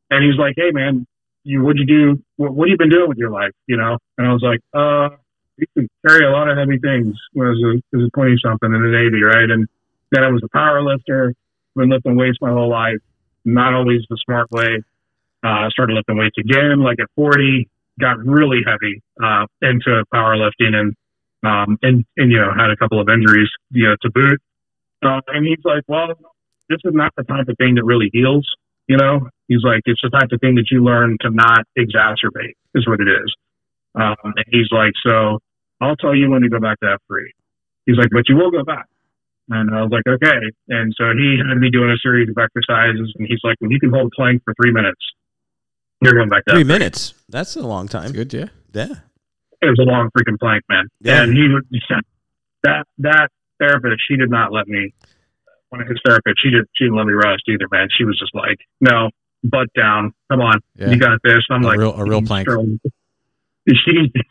and he's like, hey man, you what'd you do? What what have you been doing with your life? You know? And I was like, uh, you can carry a lot of heavy things when I was a, a twenty something in the Navy, right? And then I was a power lifter, been lifting weights my whole life, not always the smart way. Uh, started lifting weights again, like at 40, got really heavy, uh, into powerlifting and, um, and, and, you know, had a couple of injuries, you know, to boot. Uh, and he's like, well, this is not the type of thing that really heals, you know? He's like, it's the type of thing that you learn to not exacerbate is what it is. Um, and he's like, so I'll tell you when to go back to F3. He's like, but you will go back. And I was like, okay. And so he had me doing a series of exercises, and he's like, when you can hold a plank for three minutes, you're going back to Three F3. minutes. That's a long time. Good, yeah. Yeah. It was a long freaking plank, man. Yeah. And he would <laughs> that that therapist, she did not let me. One of his therapists, she did. She didn't let me rest either, man. She was just like, "No, butt down. Come on, Yeah. you got this." I'm A like, real- a real plank. <laughs> She needs to,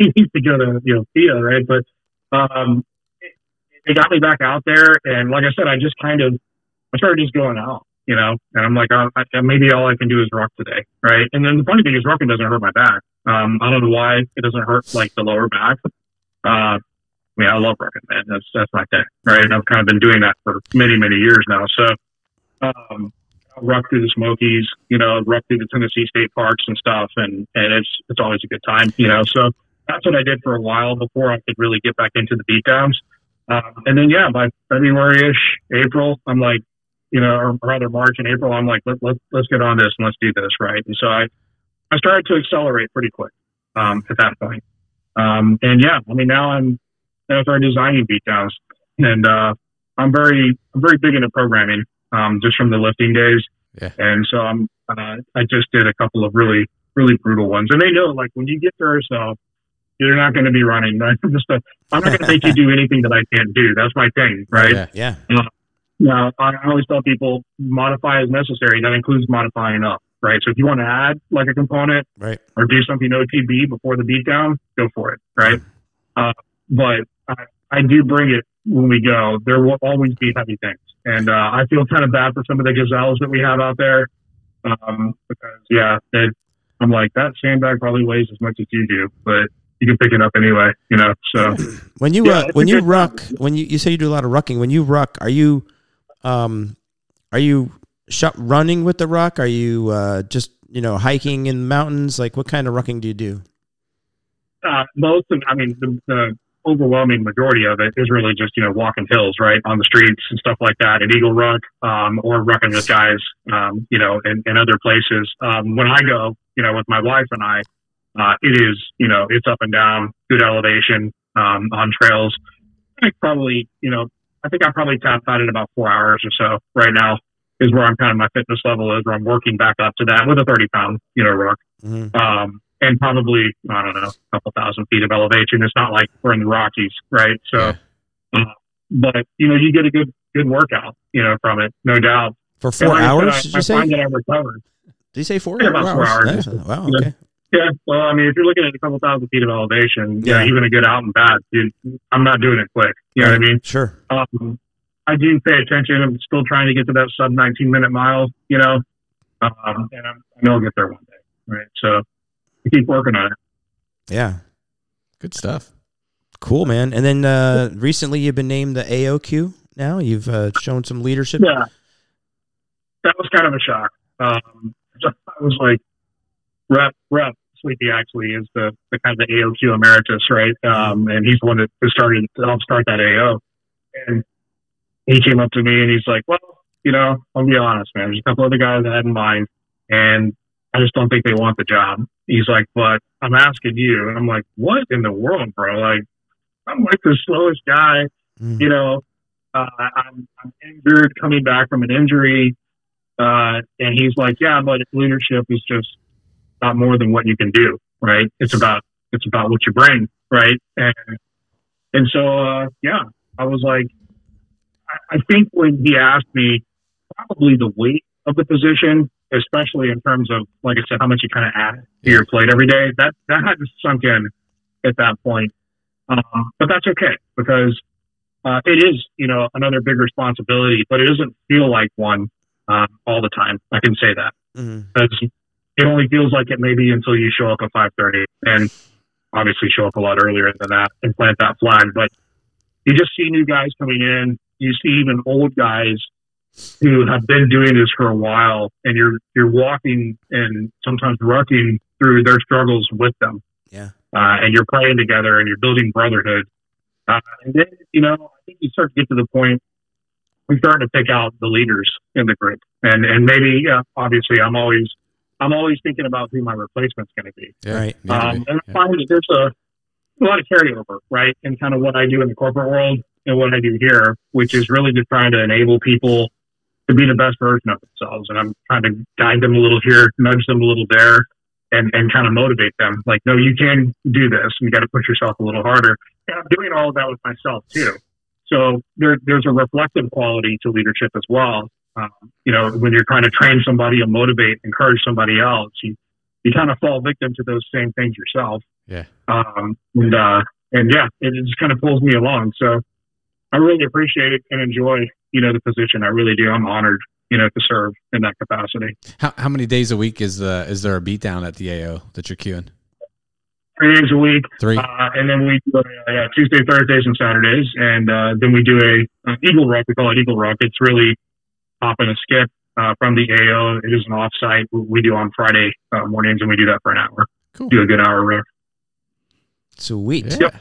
she needs to go to you know Thea, right? But um, it, it got me back out there, and like I said, I just kind of I started just going out, you know, and I'm like, oh, I, maybe all I can do is ruck today, right? And then the funny thing is, rucking doesn't hurt my back. Um, I don't know why it doesn't hurt like the lower back. Uh, I mean, I love rucking, man. That's that's my thing, right? And I've kind of been doing that for many, many years now. So, um, I'll ruck through the Smokies, you know, ruck through the Tennessee state parks and stuff, and and it's it's always a good time, you know. So that's what I did for a while before I could really get back into the beatdowns. Um, and then yeah, by February ish, April, I'm like, you know, or rather March and April, I'm like, let, let, let's get on this and let's do this, right? And so I, I started to accelerate pretty quick um, at that point. Um, and yeah, I mean, now I'm, I started designing beatdowns, and uh, I'm very, I'm very big into programming, um, just from the lifting days. Yeah. And so I'm, uh, I just did a couple of really, really brutal ones, and they know, like, when you get there yourself, you're not going to be running. <laughs> Right? Just a, I'm not going to make you do anything that I can't do. That's my thing, right? Yeah. Yeah. Now, I always tell people modify as necessary. That includes modifying up, right? So if you want to add like a component Right. or do something OTB before the beatdown, go for it, right? Uh, but I, I do bring it when we go. There will always be heavy things. And uh, I feel kind of bad for some of the gazelles that we have out there. Um, because, yeah, it, I'm like, that sandbag probably weighs as much as you do, but you can pick it up anyway, you know? So. <laughs> When you Yeah, uh, when you good ruck, when you you say you do a lot of rucking, when you ruck, are you um are you shot running with the ruck? Are you uh, just you know hiking in the mountains? Like what kind of rucking do you do? uh, most of, I mean, the, the overwhelming majority of it is really just, you know, walking hills, right, on the streets and stuff like that, and Eagle Ruck, um, or rucking with guys, um, you know, in, in other places. Um, when I go, you know, with my wife and I, uh, it is, you know, it's up and down, good elevation, um, on trails. I think probably, you know, I think I probably tapped out in about four hours or so right now is where I'm kind of my fitness level is where I'm working back up to that with a 30 pound, you know, ruck Mhm. um, and probably I don't know, a couple thousand feet of elevation. It's not like we're in the Rockies, right? So, uh, but you know, you get a good good workout, you know, from it, no doubt. For four like hours? I, did I you say? find that I recovered. Did you say four? Yeah, about four hours. Nice. Wow. Yeah. Okay. Yeah, well, I mean, if you're looking at a couple thousand feet of elevation, Yeah. yeah, even a good out and back, dude, I'm not doing it quick. You know what I mean? Sure. Um, I do pay attention. I'm still trying to get to that sub 19 minute mile, you know, um, and I'm, I know I'll get there one day, right? So I keep working on it. Yeah. Good stuff. Cool, man. And then uh, recently you've been named the AOQ. Now you've uh, shown some leadership. Yeah, that was kind of a shock. Um, <laughs> I was like, rep, rep, Sleepy actually is the, the kind of the AOQ emeritus, right? Um, and he's the one that started to help start that AO. And he came up to me and he's like, well, you know, I'll be honest, man. There's a couple other guys I had in mind, and I just don't think they want the job. He's like, but I'm asking you. And I'm like, what in the world, bro? Like, I'm like the slowest guy Mm. you know, uh, I'm, I'm injured, coming back from an injury. Uh, and he's like, yeah, but leadership is just not more than what you can do, right? It's about, it's about what you bring, right? And, and so, uh, yeah, I was like, I, I think when he asked me probably the weight of the position, especially in terms of, like I said, how much you kind of add to your plate every day, that, that hadn't sunk in at that point. Um, but that's okay because uh, it is, you know, another big responsibility, but it doesn't feel like one um, all the time. I can say that Mhm. because it only feels like it maybe until you show up at 5:30, and obviously show up a lot earlier than that and plant that flag. But you just see new guys coming in. You see even old guys who have been doing this for a while, and you're you're walking and sometimes rucking through their struggles with them Yeah. uh, and you're playing together and you're building brotherhood. Uh, and then, you know, I think you start to get to the point we're starting to pick out the leaders in the group. And, and maybe, yeah, obviously I'm always, I'm always thinking about who my replacement's going to be. Yeah. Right. Need Um, be. and I find that there's a, a lot of carryover, right? In kind of what I do in the corporate world and what I do here, which is really just trying to enable people to be the best version of themselves. And I'm trying to guide them a little here, nudge them a little there, and, and kind of motivate them. Like, no, you can do this. You got to push yourself a little harder. And I'm doing all of that with myself too. so there, there's a reflective quality to leadership as well. Um, you know, when you're trying to train somebody and motivate, encourage somebody else, you, you kind of fall victim to those same things yourself. Yeah. Um, and, uh, and yeah, it, it just kind of pulls me along. So I really appreciate it and enjoy, you know, the position. I really do. I'm honored, you know, to serve in that capacity. How, how many days a week is the is there a beat down at the AO that you're queuing? Three days a week. Three. Uh, and then we do uh, yeah, Tuesday, Thursdays, and Saturdays. And uh, then we do a uh, Eagle Ruck. We call it Eagle Ruck. It's really hop and a skip uh, from the AO. It is an offsite. We do on Friday uh, mornings, and we do that for an hour. Cool. Do a good hour rip. Sweet. Yeah.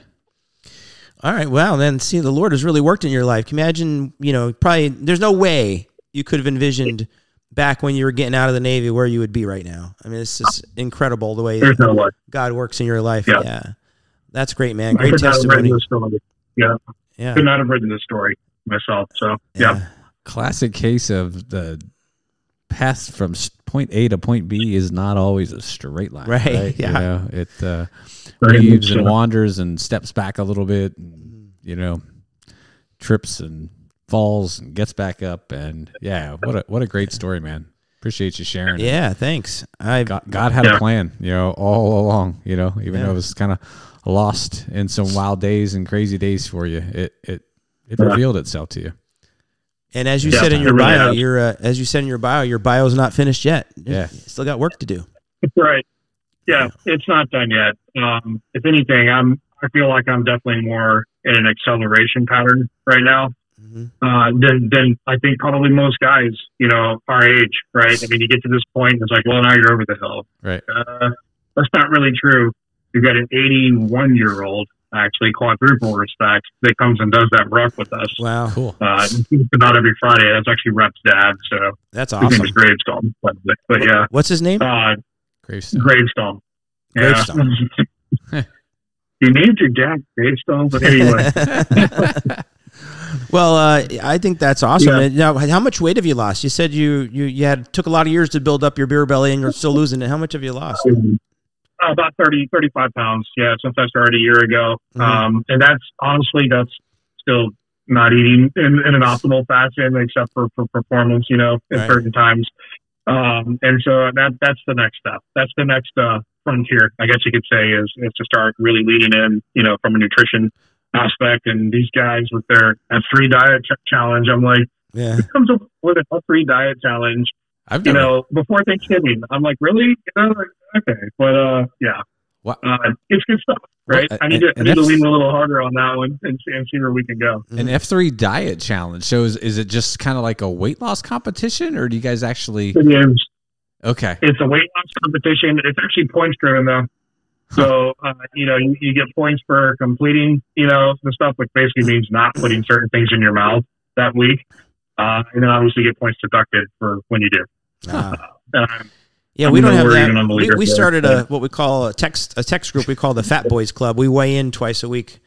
All right. Well, then, see, the Lord has really worked in your life. Can you imagine, you know, probably there's no way you could have envisioned back when you were getting out of the Navy where you would be right now. I mean, it's just incredible the way There's no. God works in your life. Yeah. Yeah. That's great, man. I Great could not have written testimony. this story. Yeah, Yeah. could not have written this story myself. So yeah, Classic case of the path from point A to point B is not always a straight line. Right, Right. yeah. You know, it uh, Very weaves and wanders and steps back a little bit. And, you know, trips and falls and gets back up. And yeah, what a what a great story, man. Appreciate you sharing. it. Yeah. Thanks. I God, God had a plan, you know, all along, you know, even Yeah. though it was kind of lost in some wild days and crazy days for you. It it it revealed itself to you. And as you Yeah, said in your bio, your uh, as you said in your bio, your bio is not finished yet. Yeah. You still got work to do. right. Yeah, it's not done yet. Um, if anything, I'm. I feel like I'm definitely more in an acceleration pattern right now. hmm uh, than than I think probably most guys, you know, our age, right? I mean, you get to this point, and it's like, well, now you're over the hill. Right. Uh, that's not really true. You've got an 81 year old, actually quadruple respect, that comes and does that ruck with us. Wow. Cool. Uh, not every Friday. That's actually Rep's dad. So That's his name awesome. is Gravestone. But, but yeah, What's his name? uh, Gravestone. Gravestone. Gravestone. <laughs> you named your dad Gravestone, but anyway. <laughs> Well, uh, I think that's awesome. Yeah. Now, how much weight have you lost? You said you you, you had took a lot of years to build up your beer belly, and you're still losing it. How much have you lost? Uh, about 30, 35 pounds. Yeah, since I started a year ago. Mhm. Um, and that's honestly, that's still not eating in, in an optimal fashion, except for, for performance, you know, at Right. certain times. Um, and so that, that's the next step. That's the next, uh, frontier, I guess you could say is, is to start really leading in, you know, from a nutrition aspect. And these guys with their F3 diet ch- challenge, I'm like, Yeah. who comes up with an F3 diet challenge I've you know, before Thanksgiving. I'm like, really? You know, okay, but uh, yeah, What- uh, it's good stuff, right? Well, I need to, I need to lean a little harder on that one and see, and see where we can go. An F three diet challenge. So is, is it just kind of like a weight loss competition, or do you guys actually? It is. Okay. It's a weight loss competition. It's actually points driven though. So uh, you know, you, you get points for completing, you know, the stuff, which basically means not putting certain things in your mouth that week, uh, and then obviously get points deducted for when you do. Ah. I'm Yeah, we don't have that. We, we started a what we call a text a text group we call the Fat Boys Club. We weigh in twice a week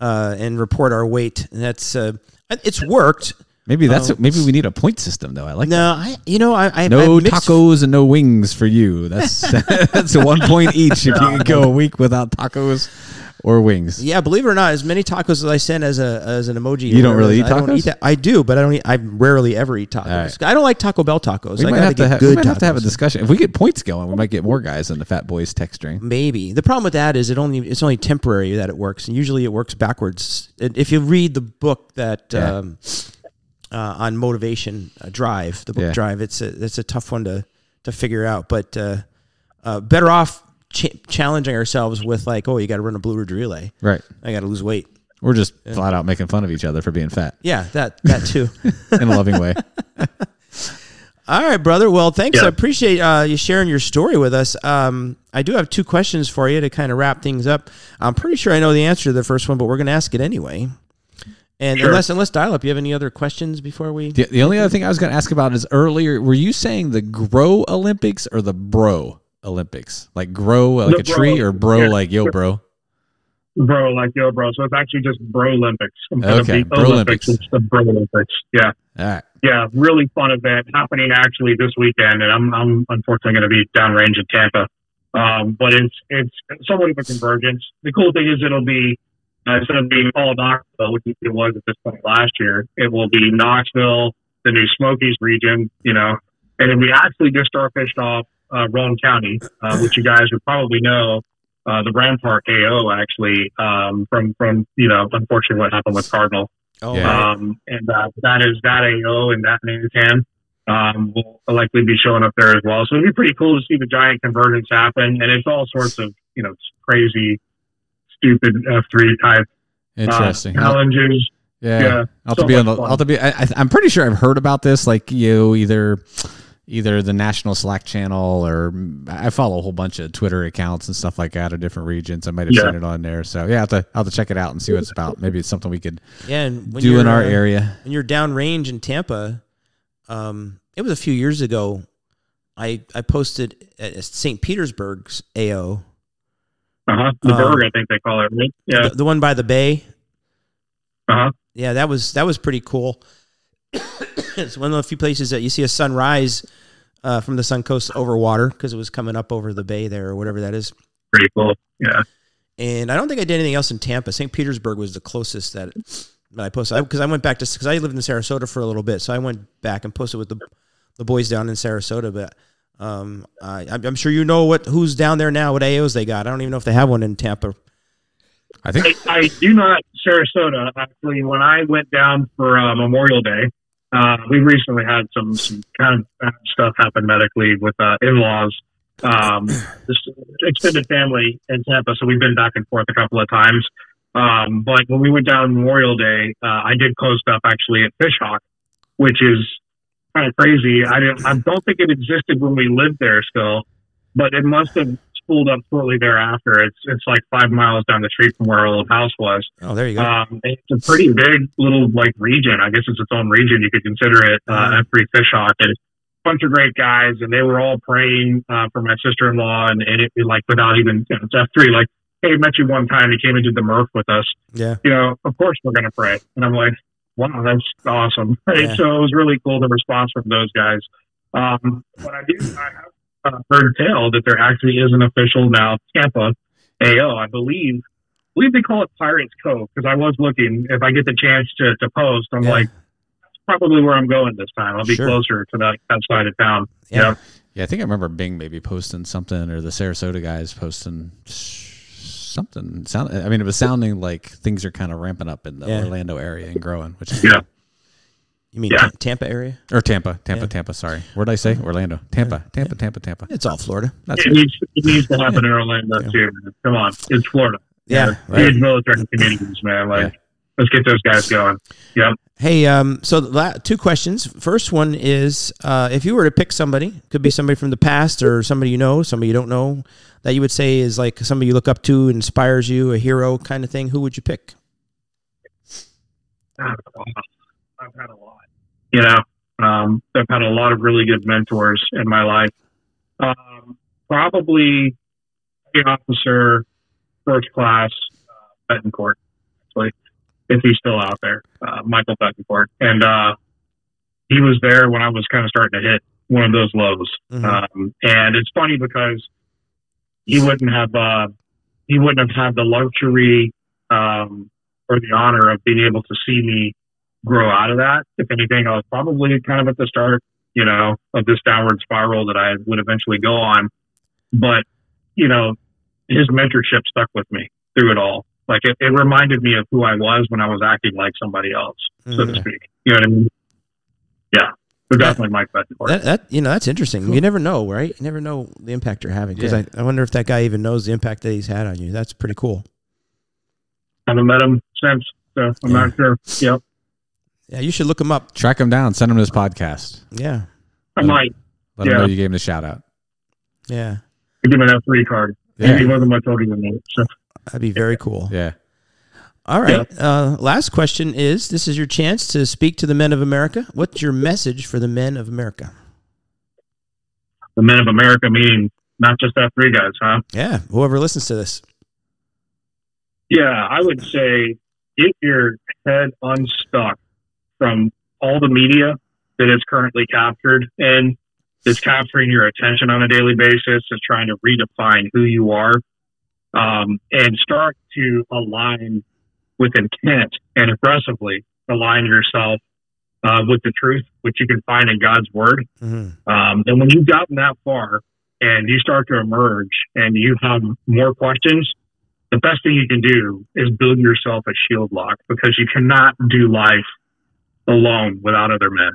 uh, and report our weight. And that's uh, it's worked. Maybe that's Oh. maybe we need a point system though. I like No, I you know I, I. No tacos and no wings for you. That's <laughs> <laughs> that's a one point each if you can go a week without tacos or wings. Yeah, believe it or not, as many tacos as I send as a as an emoji. You don't really eat I don't tacos? eat that. I do, but I don't. Eat, I rarely ever eat tacos. Right. I don't like Taco Bell tacos. We I might have to have, good we might have to have a discussion. If we get points going, we might get more guys in the Fat Boys text string. Maybe the problem with that is it only it's only temporary that it works, and usually it works backwards. If you read the book that Yeah. um, uh, on motivation uh, drive, the book Yeah. drive, it's a it's a tough one to to figure out. But uh, uh, better off ch- challenging ourselves with like, oh, you got to run a Blue Ridge relay. Right. I got to lose weight. We're just flat out making fun of each other for being fat Yeah, that that too. <laughs> in a loving way. <laughs> All right, brother. Well, thanks. Yeah. I appreciate uh, you sharing your story with us. Um, I do have two questions for you to kind of wrap things up. I'm pretty sure I know the answer to the first one, but we're going to ask it anyway. And Sure. unless unless dial up, you have any other questions before we? The, the only other thing I was going to ask about is earlier, were you saying the grow Olympics or the bro Olympics? Like grow like The a tree bro, or bro yeah. like yo bro? Bro, like yo, bro. So it's actually just Bro Olympics. Instead Okay, of the Bro Olympics, it's the Bro Olympics. Yeah, All right. yeah, really fun event happening actually this weekend, and I'm I'm unfortunately going to be downrange in Tampa. Um, but it's it's somewhat of a convergence. The cool thing is it'll be Uh, instead of being all Knoxville, which it was at this point last year, it will be Knoxville, the New Smokies region, you know, and then we actually just starfished off uh, Roane County, uh, which you guys would probably know. Uh, the Rampart AO actually um, from from you know unfortunately what happened with Cardinal Oh, Yeah. um, and uh, that is that AO and that Mantan um, will likely be showing up there as well. So it'd be pretty cool to see the giant convergence happen, and it's all sorts of you know crazy, stupid F three type uh, Interesting. I'll- challenges. yeah. yeah, I'll have to so be on the. I'll to be. I, I, I'm pretty sure I've heard about this. Like you, either either the national Slack channel or I follow a whole bunch of Twitter accounts and stuff like that of different regions. I might have Yeah. seen it on there. So yeah, I have to. I'll have to check it out and see what it's about. Maybe it's something we could yeah, and when do in our uh, area. when you're downrange in Tampa, um, it was a few years ago. I I posted at St. Petersburg's AO, Uh huh. The Um, Berg, I think they call it. Right? Yeah. the, the one by the bay. Uh huh. Yeah, that was that was pretty cool. It's one of the few places that you see a sunrise uh, from the sun coast over water because it was coming up over the bay there or whatever that is. Pretty cool. Yeah. And I don't think I did anything else in Tampa. St. Petersburg was the closest that, that I posted because I, went back to because I lived in Sarasota for a little bit, so I went back and posted with the the boys down in Sarasota. But um, I, I'm I'm sure you know what who's down there now, what AOs they got. I don't even know if they have one in Tampa. I think. I, I do not Sarasota. Actually, when I went down for uh, Memorial Day, uh, we recently had some some kind of bad stuff happen medically with uh, in-laws. Um, <clears throat> this extended family in Tampa, so we've been back and forth a couple of times. Um, but when we went down Memorial Day, uh, I did post up actually at Fishhawk, which is kind of crazy. I didn't, I don't think it existed when we lived there still, but it must have spooled up shortly thereafter. It's it's like five miles down the street from where our old house was. Oh, there you go. Um, it's a pretty big little like region. I guess it's its own region. You could consider it uh, Mhm. F3 Fishhawk. And a bunch of great guys, and they were all praying uh, for my sister-in-law, and, and it like without even you know, it's F3. Like, hey, met you one time. He came and did the Murph with us. yeah. You know, of course we're gonna pray. And I'm like, wow, that's awesome. Right? <laughs> Yeah. So it was really cool the response from those guys. Um, but I do I uh, heard tell that there actually is an official now Tampa AO. I believe I believe they call it Pirates Cove because I was looking. If I get the chance to, to post, I'm Yeah. like, that's probably where I'm going this time. I'll be Sure. closer to that, that side of town. Yeah. Yeah. Yeah, I think I remember Bing maybe posting something, or the Sarasota guys posting something. Sound. I mean, it was sounding like things are kind of ramping up in the Yeah. Orlando area and growing, which is Yeah. You mean Yeah. Tampa area? or Tampa, Tampa, Yeah. Tampa. Sorry, where did I say? Orlando, Tampa, Tampa, Tampa, Tampa. It's all Florida. That's It it. needs, it needs to happen in <laughs> Orlando too. man. Come on, it's Florida. Yeah, Huge right. military communities, man. Like, let's get those guys going. Yep. Hey, um, so the la- two questions. First one is, uh, if you were to pick somebody, could be somebody from the past or somebody you know, somebody you don't know, that you would say is like somebody you look up to, inspires you, a hero kind of thing. Who would you pick? I've had a lot. You know, um, I've had a lot of really good mentors in my life. Um, probably the officer, first class, uh, Betancourt, actually, if he's still out there, uh, Michael Betancourt. And, uh, he was there when I was kind of starting to hit one of those lows. Mhm. Um, and it's funny because he wouldn't have, uh, he wouldn't have had the luxury, um, or the honor of being able to see me grow out of that. If anything, I was probably kind of at the start, you know, of this downward spiral that I would eventually go on. But, you know, his mentorship stuck with me through it all. Like it, it reminded me of who I was when I was acting like somebody else, so to Mhm. speak. You know what I mean? Yeah. So definitely Mike. That, that you know that's interesting. You never know, right? You never know the impact you're having because Yeah. I, I wonder if that guy even knows the impact that he's had on you. That's pretty cool. I haven't met him since, so I'm Yeah. not sure. Yep. Yeah, you should look him up. Track him down. Send him this podcast. Yeah, I might Let him know you gave him a shout out. yeah, give him an F3 card. Yeah. He wasn't much older than me. So that'd be very cool. Yeah. All right. Uh, last question is: This is your chance to speak to the men of America. What's your message for the men of America? the men of America meaning not just F3 guys, huh? Yeah, whoever listens to this. Yeah, I would say get your head unstuck from all the media that is currently captured and is capturing your attention on a daily basis, is trying to redefine who you are, um, and start to align with intent and aggressively align yourself uh, with the truth, which you can find in God's word. Mhm. Um, and when you've gotten that far and you start to emerge and you have more questions, the best thing you can do is build yourself a shield lock because you cannot do life alone without other men.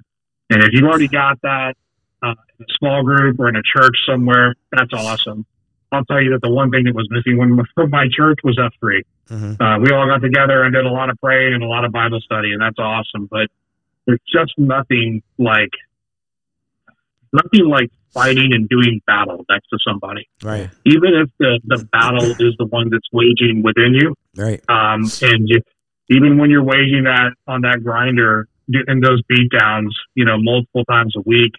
And if you've already got that uh, in a small group or in a church somewhere, that's awesome. I'll tell you that the one thing that was missing when, from <laughs> my church was F3. Mhm. Uh, we all got together and did a lot of praying and a lot of Bible study, and that's awesome. But there's just nothing like nothing like fighting and doing battle next to somebody. Right. Even if the, the battle is the one that's waging within you, Right. um, and you, even when you're waging that on that grinder and those beatdowns, you know, multiple times a week,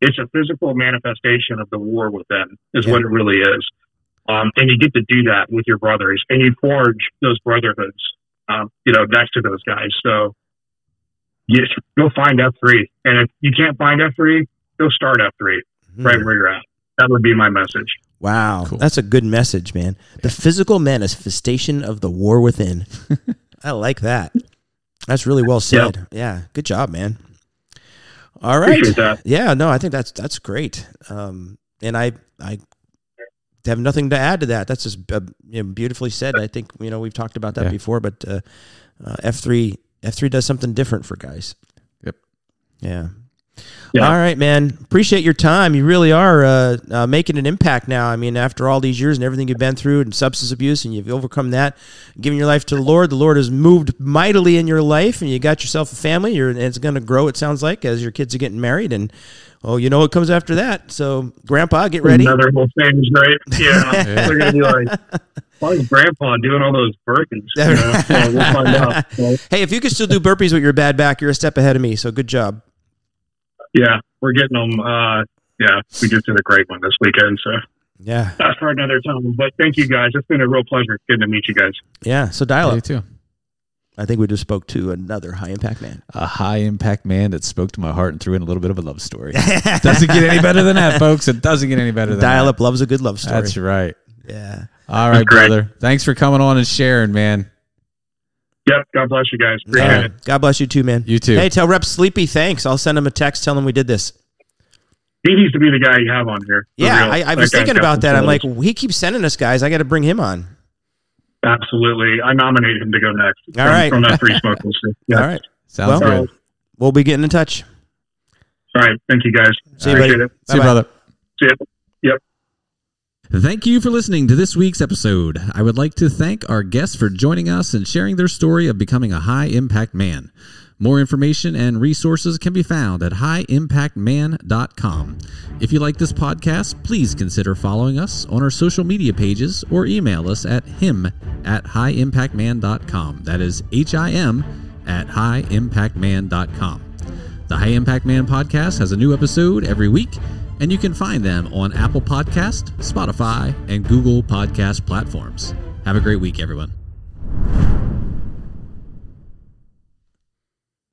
it's a physical manifestation of the war within, is Yeah. what it really is. Um, and you get to do that with your brothers, and you forge those brotherhoods, um, you know, next to those guys. So, yes, go find F three, and if you can't find F three, go start F three right where you're at. That would be my message. Wow, Cool. that's a good message, man. The physical manifestation of the war within. <laughs> I like that. That's really well said. Yeah, good job, man. All right. Yeah, no, I think that's that's great. Um, and I I have nothing to add to that. That's just uh, you know, beautifully said. I think you know we've talked about that Yeah. before, but uh, uh, F three F three does something different for guys. Yep. Yeah. Yeah. All right, man. Appreciate your time. You really are uh, uh, making an impact now. I mean, after all these years and everything you've been through and substance abuse, and you've overcome that, giving your life to the Lord. The Lord has moved mightily in your life, and you got yourself a family. You're, and it's going to grow. It sounds like as your kids are getting married, and oh, you know what comes after that. So, Grandpa, get ready. Another whole thing's <laughs> great. Yeah. They're going to be like, why is Grandpa doing all those burpees? <laughs> You know? So we'll find out. So, Hey, if you can still do burpees with your bad back, you're a step ahead of me. So, good job. Yeah, we're getting them. Uh, yeah, we just did a great one this weekend. So Yeah, that's for another time. But thank you guys. It's been a real pleasure getting to meet you guys. yeah. So, dial up. too. I think we just spoke to another high impact man. A high impact man that spoke to my heart and threw in a little bit of a love story. <laughs> doesn't get any better than that, folks. It doesn't get any better than Dial that. up loves a good love story. That's right. Yeah. All right, brother. Thanks for coming on and sharing, man. Yep. God bless you guys. Appreciate Yeah. it. God bless you too, man. You too. Hey, tell Rep Sleepy thanks. I'll send him a text, tell him we did this. He needs to be the guy you have on here. Yeah. I, I was guy's thinking about that. I'm like, he keeps sending us guys. I got to bring him on. absolutely. I nominate him to go next. All from, right. From that free <laughs> smoke. We'll. Yeah. All right. Sounds Well- good. We'll be getting in touch. All right. Thank you guys. See you, Appreciate buddy. it. See you, Bye-bye. brother. See you. Thank you for listening to this week's episode. I would like to thank our guests for joining us and sharing their story of becoming a high impact man. More information and resources can be found at highimpactman.com. If you like this podcast, please consider following us on our social media pages or email us at him at highimpactman.com. That is H I M at highimpactman.com. The High Impact Man podcast has a new episode every week, and you can find them on Apple Podcast, Spotify, and Google Podcast platforms. Have a great week, everyone.